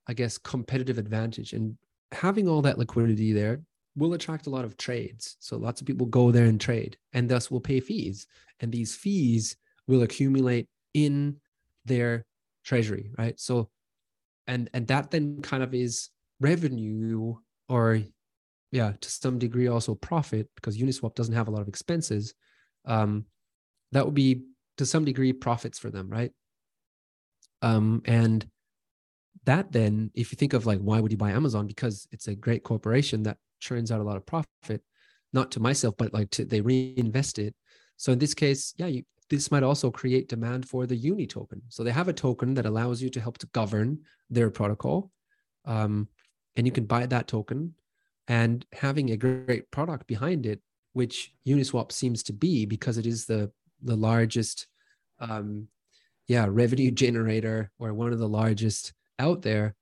S1: I guess, competitive advantage. And having all that liquidity there will attract a lot of trades. So lots of people go there and trade and thus will pay fees. And these fees will accumulate in their treasury, right? So and and that then kind of is revenue or yeah to some degree also profit because uniswap doesn't have a lot of expenses um, that would be to some degree profits for them right um, and that then if you think of like why would you buy amazon? Because it's a great corporation that churns out a lot of profit not to myself but like to they reinvest it. So in this case yeah you, this might also create demand for the uni token. So they have a token that allows you to help to govern their protocol um, and you can buy that token. And having a great product behind it which uniswap seems to be because it is the the largest um yeah revenue generator or one of the largest out there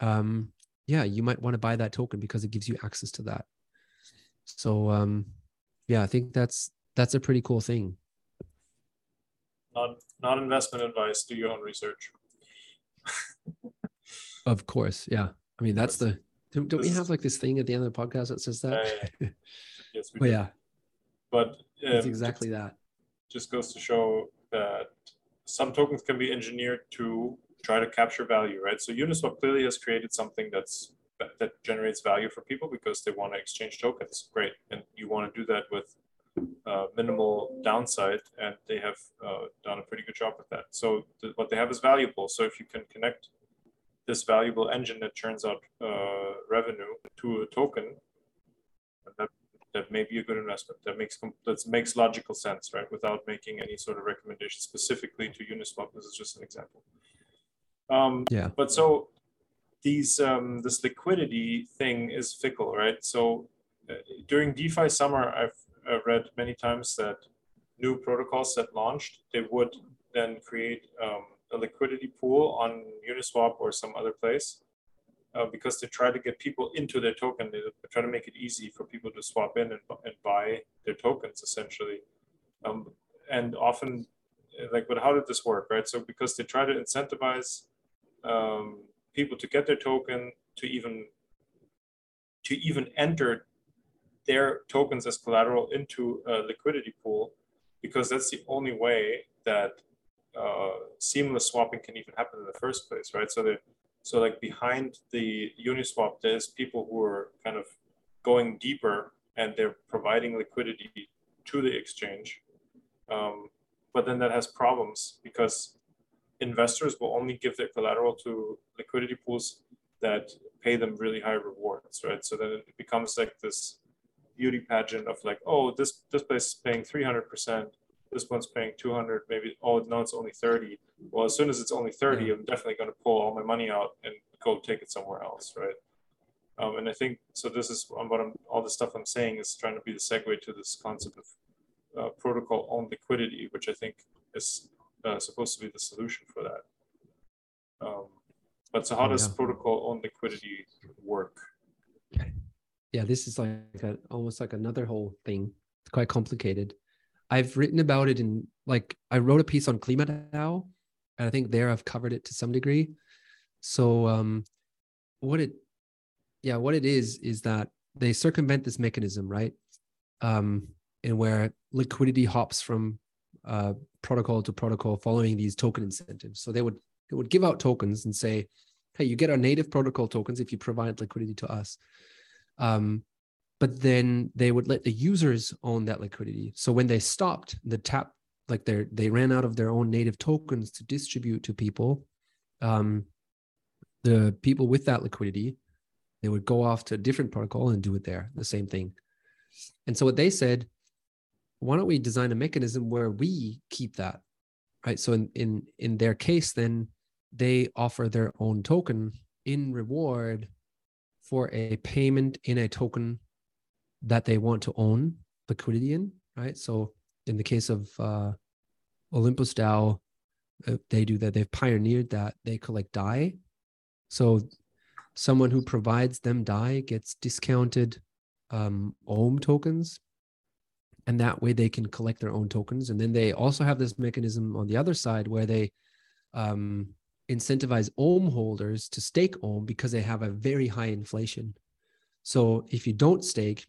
S1: um yeah you might want to buy that token because it gives you access to that so um yeah i think that's that's a pretty cool thing
S2: not not investment advice do your own research
S1: of course yeah I mean, that's the. Don't, don't we have like this thing at the end of the podcast that says that? Uh, yes, we do. yeah.
S2: But
S1: um, it's exactly that.
S2: Just goes to show that some tokens can be engineered to try to capture value, right? So Uniswap clearly has created something that's that, generates value for people because they want to exchange tokens. Great, and you want to do that with uh, minimal downside, and they have uh, done a pretty good job with that. So th- what they have is valuable. So if you can connect this valuable engine that churns out uh, revenue to a token, that, that may be a good investment. That makes that makes logical sense, right? Without making any sort of recommendation specifically to Uniswap. This is just an example. Um,
S1: yeah.
S2: But so these um, this liquidity thing is fickle, right? So uh, during DeFi summer, I've uh, read many times that new protocols that launched, they would then create um, a liquidity pool on Uniswap or some other place uh, because they try to get people into their token. They try to make it easy for people to swap in and, and buy their tokens essentially. Um, and often, like, but how did this work, right? So because they try to incentivize um, people to get their token to even to even enter their tokens as collateral into a liquidity pool because that's the only way that uh, seamless swapping can even happen in the first place, right? So so like behind the Uniswap, there's people who are kind of going deeper and they're providing liquidity to the exchange. Um, but then that has problems because investors will only give their collateral to liquidity pools that pay them really high rewards, right? So then it becomes like this beauty pageant of like, oh, this this place is paying 300%, this one's paying 200, maybe, oh, no, it's only 30. Well, as soon as it's only 30. I'm definitely going to pull all my money out and go take it somewhere else, right? Um, and I think so. This is what I'm all the stuff I'm saying is trying to be the segue to this concept of uh, protocol own liquidity, which I think is uh, supposed to be the solution for that. Um, but so, how does yeah. protocol on liquidity work?
S1: Yeah, this is like a, almost like another whole thing. It's quite complicated. I've written about it in like I wrote a piece on KlimaDAO, and I think there I've covered it to some degree. So um, what it, yeah, what it is is that they circumvent this mechanism, right? Um, and where liquidity hops from uh, protocol to protocol following these token incentives. So they would they would give out tokens and say, "Hey, you get our native protocol tokens if you provide liquidity to us." Um, but then they would let the users own that liquidity. So when they stopped the tap, like they they ran out of their own native tokens to distribute to people, um, the people with that liquidity, they would go off to a different protocol and do it there, the same thing. And so what they said why don't we design a mechanism where we keep that right? So in in in their case then they offer their own token in reward for a payment in a token that they want to own liquidity in right? So in the case of uh, olympus dao uh, they do that. They've pioneered that. They collect dai so someone who provides them dai gets discounted um, ohm tokens and that way they can collect their own tokens. And then they also have this mechanism on the other side where they um, incentivize ohm holders to stake ohm because they have a very high inflation. So if you don't stake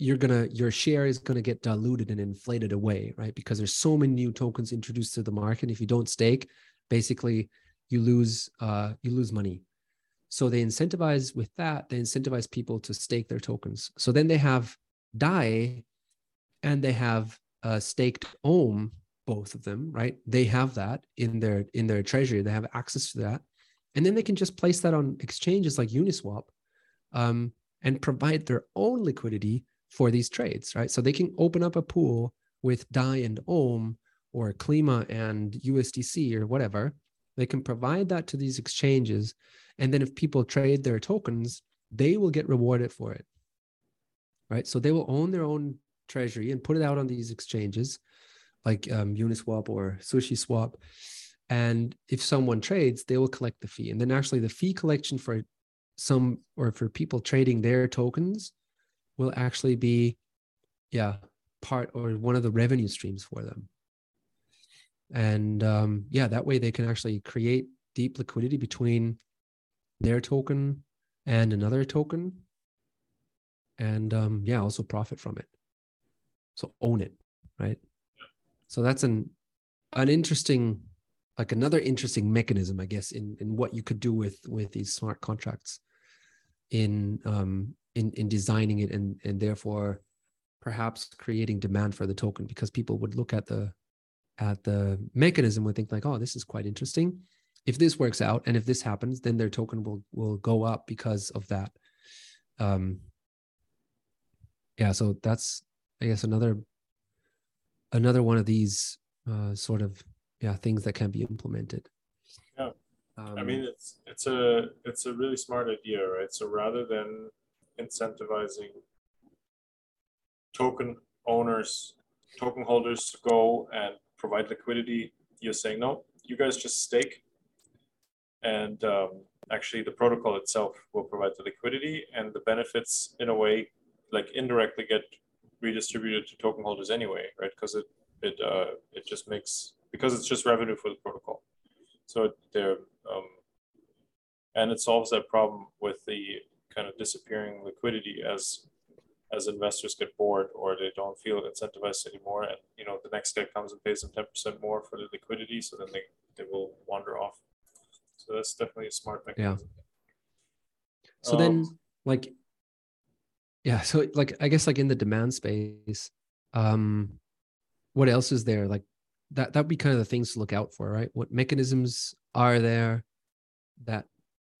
S1: you're gonna your share is gonna get diluted and inflated away right? Because there's so many new tokens introduced to the market. If you don't stake basically you lose uh, you lose money. So they incentivize with that they incentivize people to stake their tokens. So then they have dai and they have uh, staked ohm both of them right? They have that in their in their treasury. They have access to that. And then they can just place that on exchanges like uniswap um, and provide their own liquidity for these trades right? So they can open up a pool with dai and ohm or klima and usdc or whatever. They can provide that to these exchanges. And then if people trade their tokens they will get rewarded for it right? So they will own their own treasury and put it out on these exchanges like um, Uniswap or SushiSwap. And if someone trades, they will collect the fee. And then actually the fee collection for some or for people trading their tokens will actually be, yeah, part or one of the revenue streams for them. And um, yeah, that way they can actually create deep liquidity between their token and another token. And um, yeah, also profit from it. So own it, right? So that's an an interesting, like another interesting mechanism, I guess, in in what you could do with with these smart contracts, in um in in designing it and and therefore perhaps creating demand for the token because people would look at the at the mechanism would think like oh this is quite interesting if this works out and if this happens then their token will will go up because of that um yeah so that's I guess another another one of these uh, sort of yeah things that can be implemented.
S2: Yeah, um, I mean it's it's a it's a really smart idea, right? So rather than incentivizing token owners, token holders to go and provide liquidity, you're saying no, you guys just stake, and um, actually the protocol itself will provide the liquidity and the benefits in a way like indirectly get redistributed to token holders anyway, right? Because it it uh, it just makes because it's just revenue for the protocol. So there, um, and it solves that problem with the kind of disappearing liquidity as as investors get bored or they don't feel incentivized anymore and you know the next guy comes and pays them 10% more for the liquidity so then they, they will wander off so that's definitely a smart mechanism
S1: yeah so um, then like yeah so like i guess like in the demand space um what else is there? Like that that would be kind of the things to look out for right? What mechanisms are there that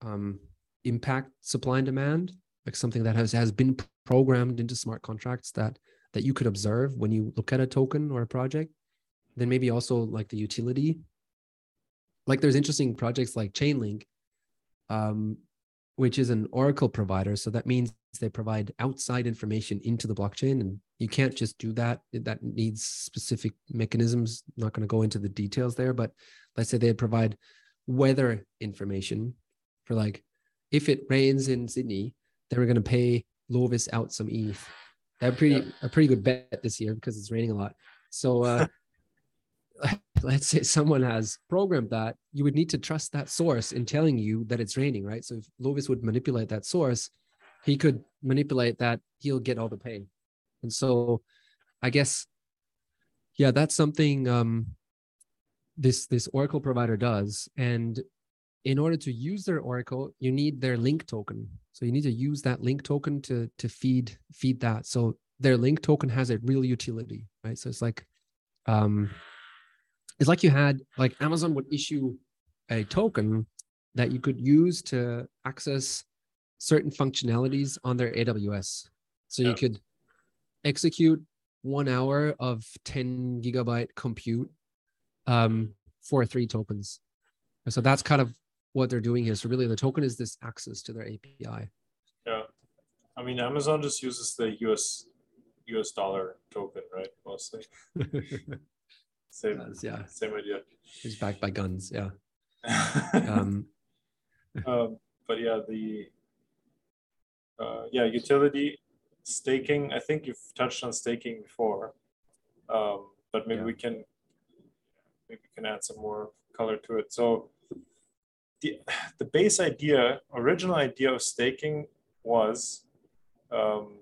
S1: um impact supply and demand? Like something that has has been programmed into smart contracts that that you could observe when you look at a token or a project. Then maybe also like the utility. Like there's interesting projects like chainlink um, which is an oracle provider so that means they provide outside information into the blockchain and you can't just do that that needs specific mechanisms I'm not going to go into the details there but let's say they provide weather information for like if it rains in sydney they were going to pay Lovis out some ETH. That pretty yeah. a pretty good bet this year because it's raining a lot. So uh, let's say someone has programmed that, you would need to trust that source in telling you that it's raining, right? So if Lovis would manipulate that source, he could manipulate that he'll get all the pay. And so I guess, yeah, that's something um, this this Oracle provider does. And in order to use their Oracle, you need their link token. So you need to use that link token to to feed feed that. So their link token has a real utility, right? So it's like um it's like you had like Amazon would issue a token that you could use to access certain functionalities on their AWS. So yeah. you could execute one hour of 10 gigabyte compute um, for three tokens. So that's kind of what they're doing here. So really the token is this access to their API.
S2: Yeah. I mean, Amazon just uses the US US dollar token, right? Mostly. same, does, yeah. Same idea.
S1: It's backed by guns. Yeah.
S2: um, um, but yeah, the uh, yeah utility staking. I think you've touched on staking before, um, but maybe yeah. we can maybe we can add some more color to it. So the, the base idea, original idea of staking was um,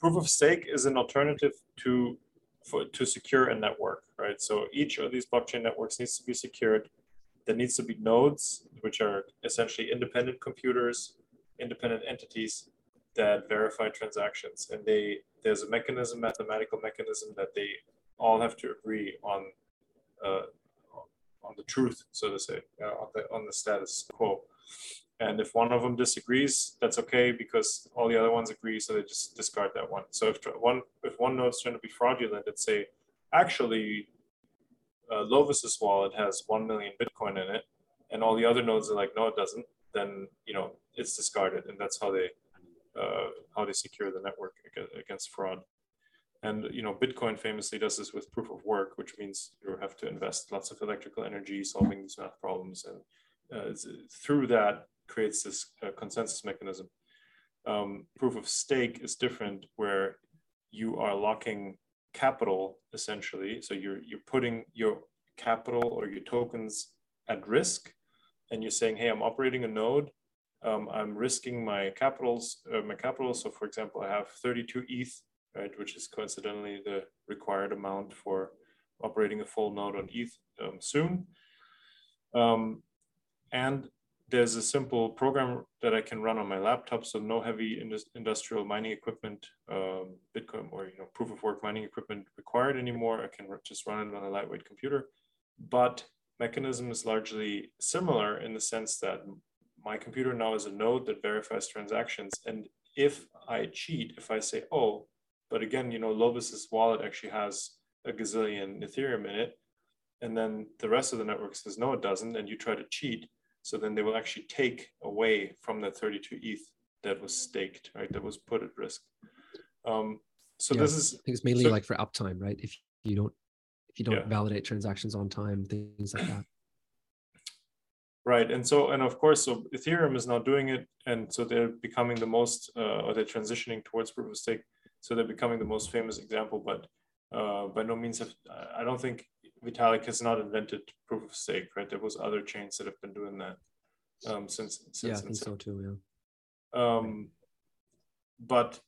S2: proof of stake is an alternative to for, to secure a network, right? So each of these blockchain networks needs to be secured. There needs to be nodes, which are essentially independent computers, independent entities that verify transactions, and they there's a mechanism, mathematical mechanism that they all have to agree on uh, on the truth, so to say, uh, on the on the status quo. And if one of them disagrees, that's okay because all the other ones agree, so they just discard that one. So if one if one node's trying to be fraudulent, let's say, actually, uh, Lovis's wallet has one million Bitcoin in it, and all the other nodes are like, no, it doesn't. Then you know it's discarded, and that's how they uh, how they secure the network against fraud. And you know, Bitcoin famously does this with proof of work, which means you have to invest lots of electrical energy solving these math problems, and uh, through that creates this uh, consensus mechanism. Um, proof of stake is different, where you are locking capital essentially. So you're you're putting your capital or your tokens at risk, and you're saying, "Hey, I'm operating a node. Um, I'm risking my capitals, uh, my capital. So, for example, I have 32 ETH right, which is coincidentally the required amount for operating a full node on ETH um, soon. Um, and there's a simple program that I can run on my laptop, so no heavy industrial mining equipment, um, Bitcoin or you know proof of work mining equipment required anymore. I can just run it on a lightweight computer, but mechanism is largely similar in the sense that my computer now is a node that verifies transactions, and if I cheat, if I say, oh, but again, you know, Lovis's wallet actually has a gazillion Ethereum in it. And then the rest of the network says, no, it doesn't. And you try to cheat. So then they will actually take away from the 32 ETH that was staked, right? That was put at risk. Um, so yeah, this is,
S1: I think it's mainly so, like for uptime, right? If you don't, if you don't yeah. validate transactions on time, things like that.
S2: Right, and so and of course, so Ethereum is now doing it, and so they're becoming the most, uh, or they're transitioning towards proof of stake so they're becoming the most famous example. But uh, by no means have I don't think Vitalik has not invented proof of stake, right? There was other chains that have been doing that um, since since
S1: yeah, I think so too. Yeah.
S2: Um, but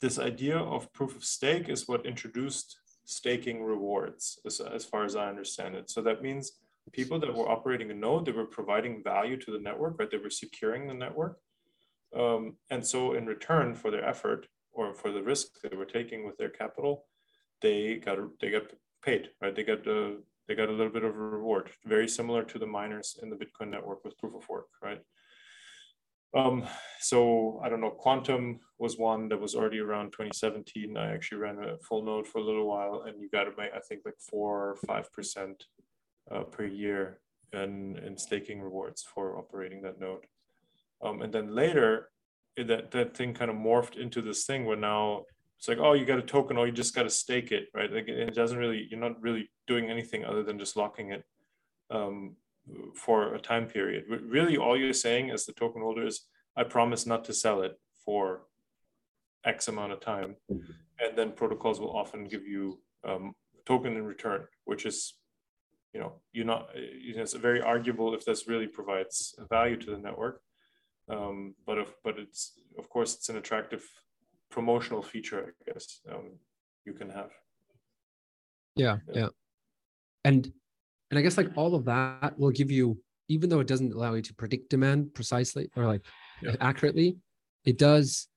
S2: this idea of proof of stake is what introduced staking rewards, as, as far as I understand it. So that means people that were operating a node, they were providing value to the network, right? They were securing the network. Um, and so in return for their effort or for the risk they were taking with their capital, they got they got paid, right? They got uh, they got a little bit of a reward, very similar to the miners in the Bitcoin network with proof of work, right? Um, so I don't know, Qtum was one that was already around 2017. I actually ran a full node for a little while, and you got to make I think like four or five percent uh, per year in in staking rewards for operating that node. Um, and then later, that that thing kind of morphed into this thing where now it's like, oh, you got a token, or you just got to stake it, right? Like it doesn't really, you're not really doing anything other than just locking it um, for a time period. Really, all you're saying as the token holder is, I promise not to sell it for X amount of time. Mm-hmm. And then protocols will often give you um, token in return, which is, you know, you're not, you know, it's very arguable if this really provides value to the network. Um, but if, but it's, of course, it's an attractive promotional feature, I guess, um, you can have.
S1: Yeah, yeah, yeah. And and I guess like all of that will give you, even though it doesn't allow you to predict demand precisely or like yeah. accurately, it does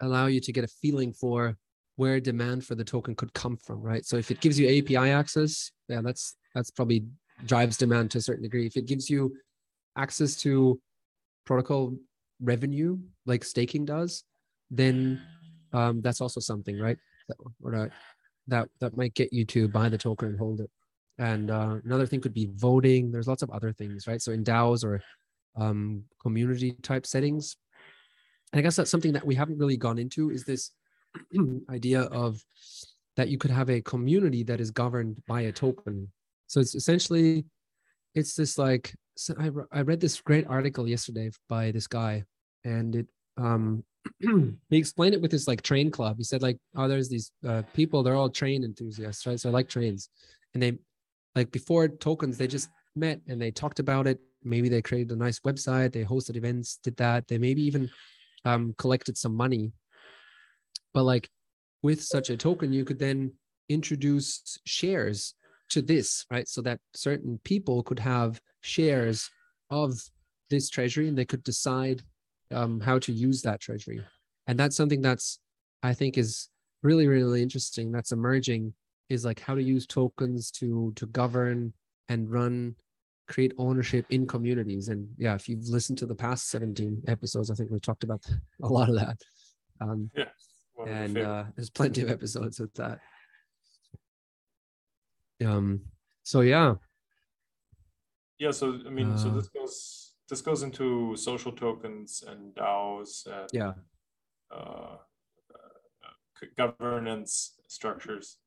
S1: allow you to get a feeling for where demand for the token could come from, right? So if it gives you API access, yeah, that's that's probably drives demand to a certain degree. If it gives you access to protocol revenue like staking does, then um, that's also something, right? That, that that might get you to buy the token and hold it. And uh, another thing could be voting. There's lots of other things, right? So in DAOs or um, community type settings, and I guess that's something that we haven't really gone into is this idea of that you could have a community that is governed by a token. So it's essentially, it's this like so I, I read this great article yesterday by this guy, and it um he explained it with his like train club. He said like, oh, there's these uh, people, they're all train enthusiasts, right? So I like trains, and they like before tokens, they just met and they talked about it. Maybe they created a nice website, they hosted events, did that. They maybe even um, collected some money. But like with such a token, you could then introduce shares to this, right? So that certain people could have shares of this treasury and they could decide um, how to use that treasury. And that's something that's, I think, is really, really interesting. That's emerging is like how to use tokens to to govern and run create ownership in communities and yeah if you've listened to the past 17 episodes i think we've talked about a lot of that um
S2: yeah
S1: and uh, there's plenty of episodes with that um so yeah
S2: yeah so i mean uh, so this goes this goes into social tokens and daos and
S1: yeah.
S2: uh, uh, governance structures.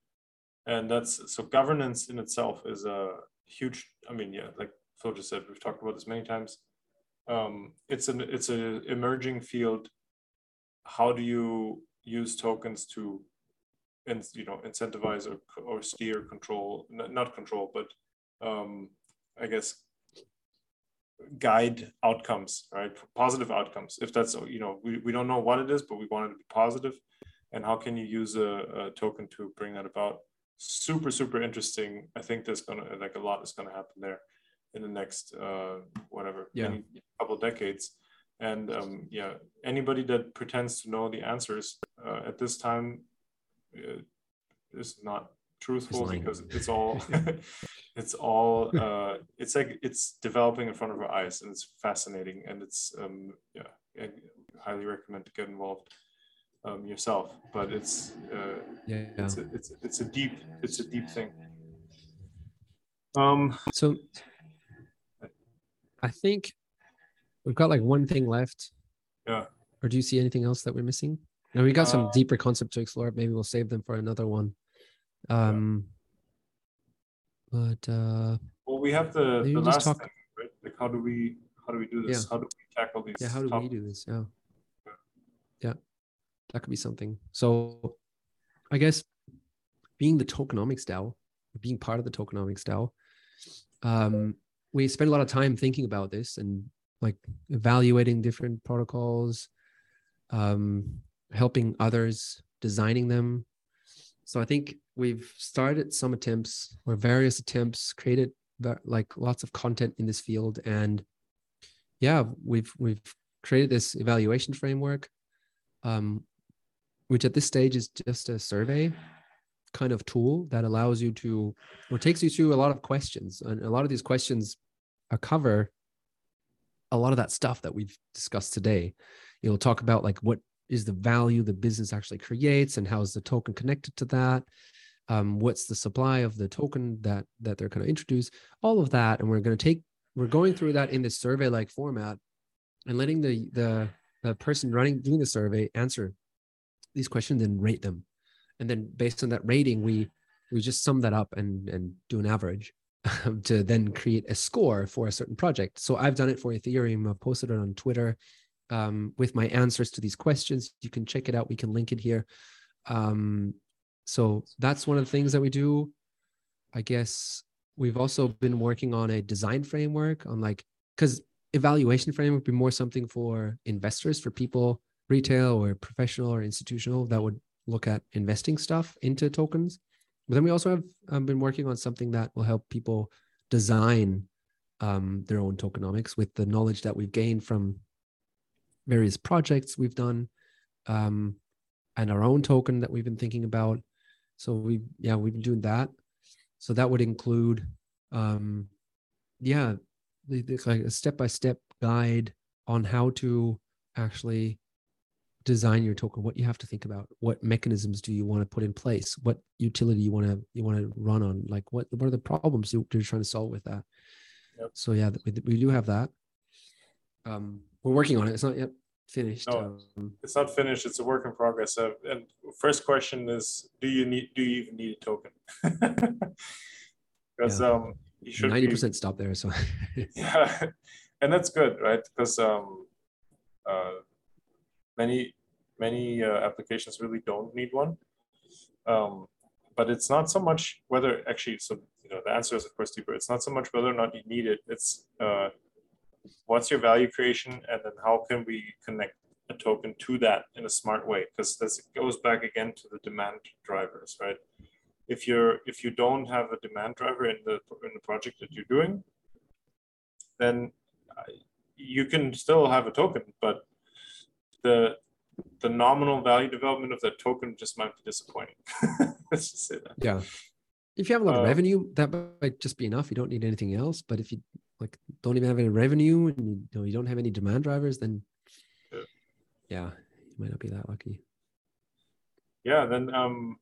S2: And that's so governance in itself is a huge i mean yeah like Flo just said we've talked about this many times. Um, it's an it's an emerging field. How do you use tokens to and you know incentivize or, or steer control not control but um, i guess guide outcomes right? Positive outcomes. If that's you know we, we don't know what it is but we want it to be positive. And how can you use a, a token to bring that about? Super super interesting. I think there's gonna like a lot is gonna happen there in the next uh whatever
S1: yeah.
S2: couple decades. And um yeah anybody that pretends to know the answers uh, at this time uh, is not truthful it's because it's all it's all uh it's like it's developing in front of our eyes and it's fascinating and it's um yeah I highly recommend to get involved um, yourself, but it's uh,
S1: yeah,
S2: it's a, it's it's a deep it's a deep thing. Um,
S1: so I think we've got like one thing left.
S2: Yeah.
S1: Or do you see anything else that we're missing? Now we got some uh, deeper concepts to explore. Maybe we'll save them for another one. Um, yeah. But uh,
S2: well, we have the, the last talk... thing, right? Like, how do we how do we do this?
S1: Yeah.
S2: How do we tackle these?
S1: Yeah, how do topics? we do this? Yeah yeah, that could be something. So I guess being the tokenomics DAO, being part of the tokenomics DAO, um, we spend a lot of time thinking about this and like evaluating different protocols, um, helping others, designing them. So I think we've started some attempts or various attempts, created like lots of content in this field, and yeah, we've we've created this evaluation framework, um, which at this stage is just a survey kind of tool that allows you to or takes you through a lot of questions, and a lot of these questions cover a lot of that stuff that we've discussed today. You'll talk about like what is the value the business actually creates and how is the token connected to that? Um, what's the supply of the token that that they're going to introduce? All of that and we're going to take we're going through that in this survey like format and letting the the the person running doing the survey answer these questions and rate them. And then based on that rating we we just sum that up and and do an average to then create a score for a certain project. So i've done it for ethereum. I've posted it on twitter um, with my answers to these questions. You can check it out. We can link it here. Um, so that's one of the things that we do. I guess we've also been working on a design framework on like, because evaluation framework would be more something for investors, for people, retail or professional or institutional that would look at investing stuff into tokens. But then we also have um, been working on something that will help people design um, their own tokenomics with the knowledge that we've gained from various projects we've done um, and our own token that we've been thinking about. So we, yeah, we've been doing that. So that would include, um, yeah, the, the, like a step-by-step guide on how to actually design your token what you have to think about what mechanisms do you want to put in place what utility you want to you want to run on like what what are the problems you're trying to solve with that yep. so yeah we, we do have that um we're working on it it's not yet finished.
S2: No, um, it's not finished. It's a work in progress. Uh, and first question is, do you need? Do you even need a token? Because yeah. um, you should
S1: ninety percent stop there. So
S2: yeah, and that's good, right? Because um, uh, many many uh, applications really don't need one. Um, but it's not so much whether actually. So you know, the answer is of course deeper. It's not so much whether or not you need it. It's uh, what's your value creation and then how can we connect a token to that in a smart way? Because this goes back again to the demand drivers right? If you're if you don't have a demand driver in the in the project that you're doing then you can still have a token but the the nominal value development of that token just might be disappointing. Let's just say that.
S1: Yeah. If you have a lot of um, revenue that might just be enough. You don't need anything else. But if you like don't even have any revenue and you, know, you don't have any demand drivers, then yeah. yeah, you might not be that lucky.
S2: Yeah, then um,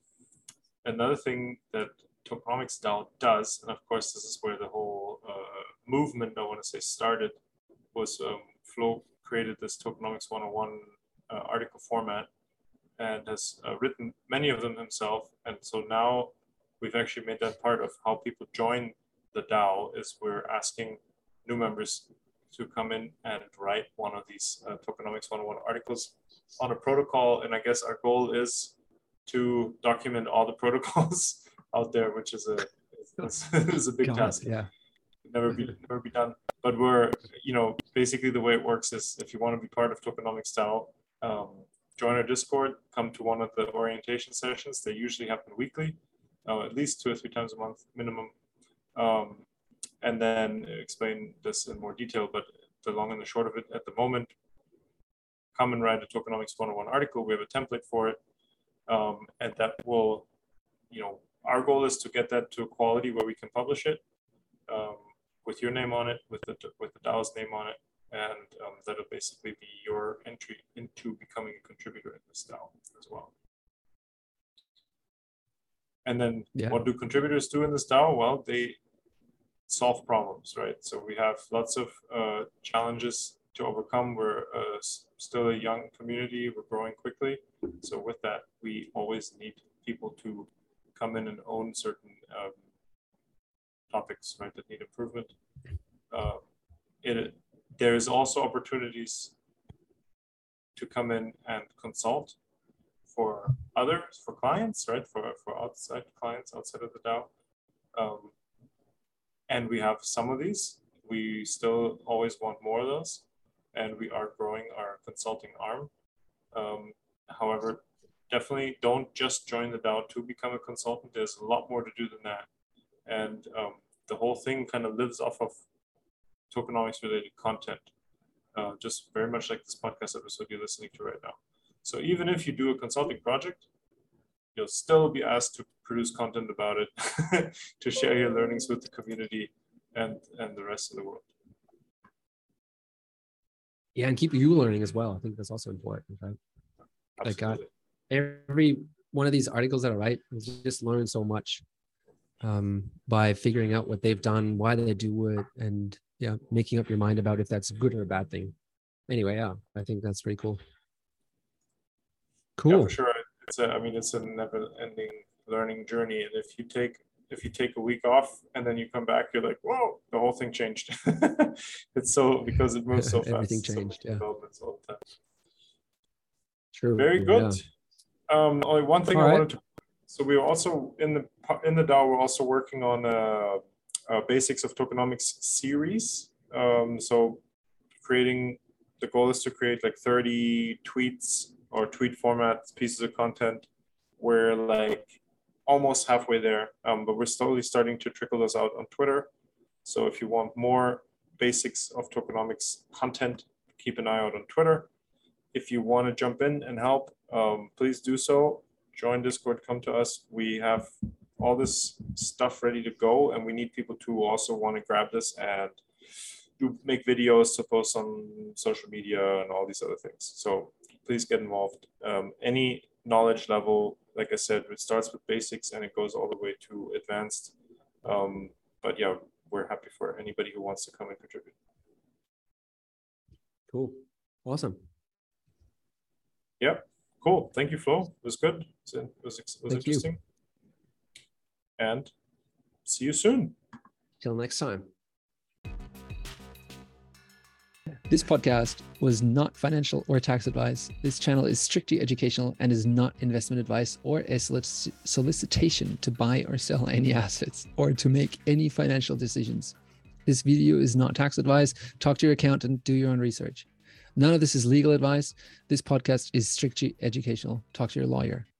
S2: another thing that tokenomics DAO does, and of course this is where the whole uh, movement I want to say started, was um, Flo created this tokenomics 101 uh, article format and has uh, written many of them himself. And so now we've actually made that part of how people join the DAO is we're asking new members to come in and write one of these uh, tokenomics 101 articles on a protocol. And I guess our goal is to document all the protocols out there, which is a is, is a big God, task.
S1: Yeah,
S2: never be never be done. But we're you know basically the way it works is if you want to be part of tokenomics DAO, um, join our Discord, come to one of the orientation sessions. They usually happen weekly, uh, at least two or three times a month minimum. Um, and then explain this in more detail. But the long and the short of it at the moment, come and write a tokenomics 101 article. We have a template for it. Um, and that will, you know, our goal is to get that to a quality where we can publish it um, with your name on it, with the with the DAO's name on it, and um, that'll basically be your entry into becoming a contributor in this DAO as well. And then yeah. what do contributors do in this DAO? Well, they solve problems, right? So we have lots of uh, challenges to overcome. We're uh, still a young community. We're growing quickly. So with that, we always need people to come in and own certain um, topics, right, that need improvement. Uh, it, there's also opportunities to come in and consult for others, for clients, right, for, for outside clients outside of the DAO. Um, and we have some of these. We still always want more of those, and we are growing our consulting arm. Um, however, definitely don't just join the DAO to become a consultant. There's a lot more to do than that. And um, the whole thing kind of lives off of tokenomics related content, uh, just very much like this podcast episode you're listening to right now. So even if you do a consulting project, you'll still be asked to produce content about it, to share your learnings with the community and, and the rest of the world.
S1: Yeah, and keep you learning as well. I think that's also important, right? Absolutely. Like uh, every one of these articles that I write, I just learn so much um, by figuring out what they've done, why they do it, and yeah, making up your mind about if that's a good or a bad thing. Anyway, yeah, I think that's pretty cool.
S2: Cool. Yeah, for sure. It's a, I mean, it's a never-ending learning journey, and if you take if you take a week off and then you come back, you're like, whoa, the whole thing changed. it's so because it moves so fast.
S1: Everything changed. So yeah. Developments all the time.
S2: True. Very good. Yeah. Um, only one thing all I right. wanted to. So we are also in the in the DAO. We're also working on a, a basics of tokenomics series. Um, so creating the goal is to create like 30 tweets or tweet formats, pieces of content We're like almost halfway there, um, but we're slowly starting to trickle those out on Twitter. So if you want more basics of tokenomics content, keep an eye out on Twitter. If you want to jump in and help, um, please do so. Join Discord, come to us. We have all this stuff ready to go, and we need people to also want to grab this and do make videos to post on social media and all these other things. So please get involved. Um, any knowledge level, like I said, it starts with basics and it goes all the way to advanced. Um, but yeah, we're happy for anybody who wants to come and contribute.
S1: Cool. Awesome.
S2: Yep. Cool. Thank you, Flo. It was good. It was, it was interesting. You. And see you soon.
S1: Till next time. This podcast was not financial or tax advice. This channel is strictly educational and is not investment advice or a solicitation to buy or sell any assets or to make any financial decisions. This video is not tax advice. Talk to your accountant, do your own research. None of this is legal advice. This podcast is strictly educational. Talk to your lawyer.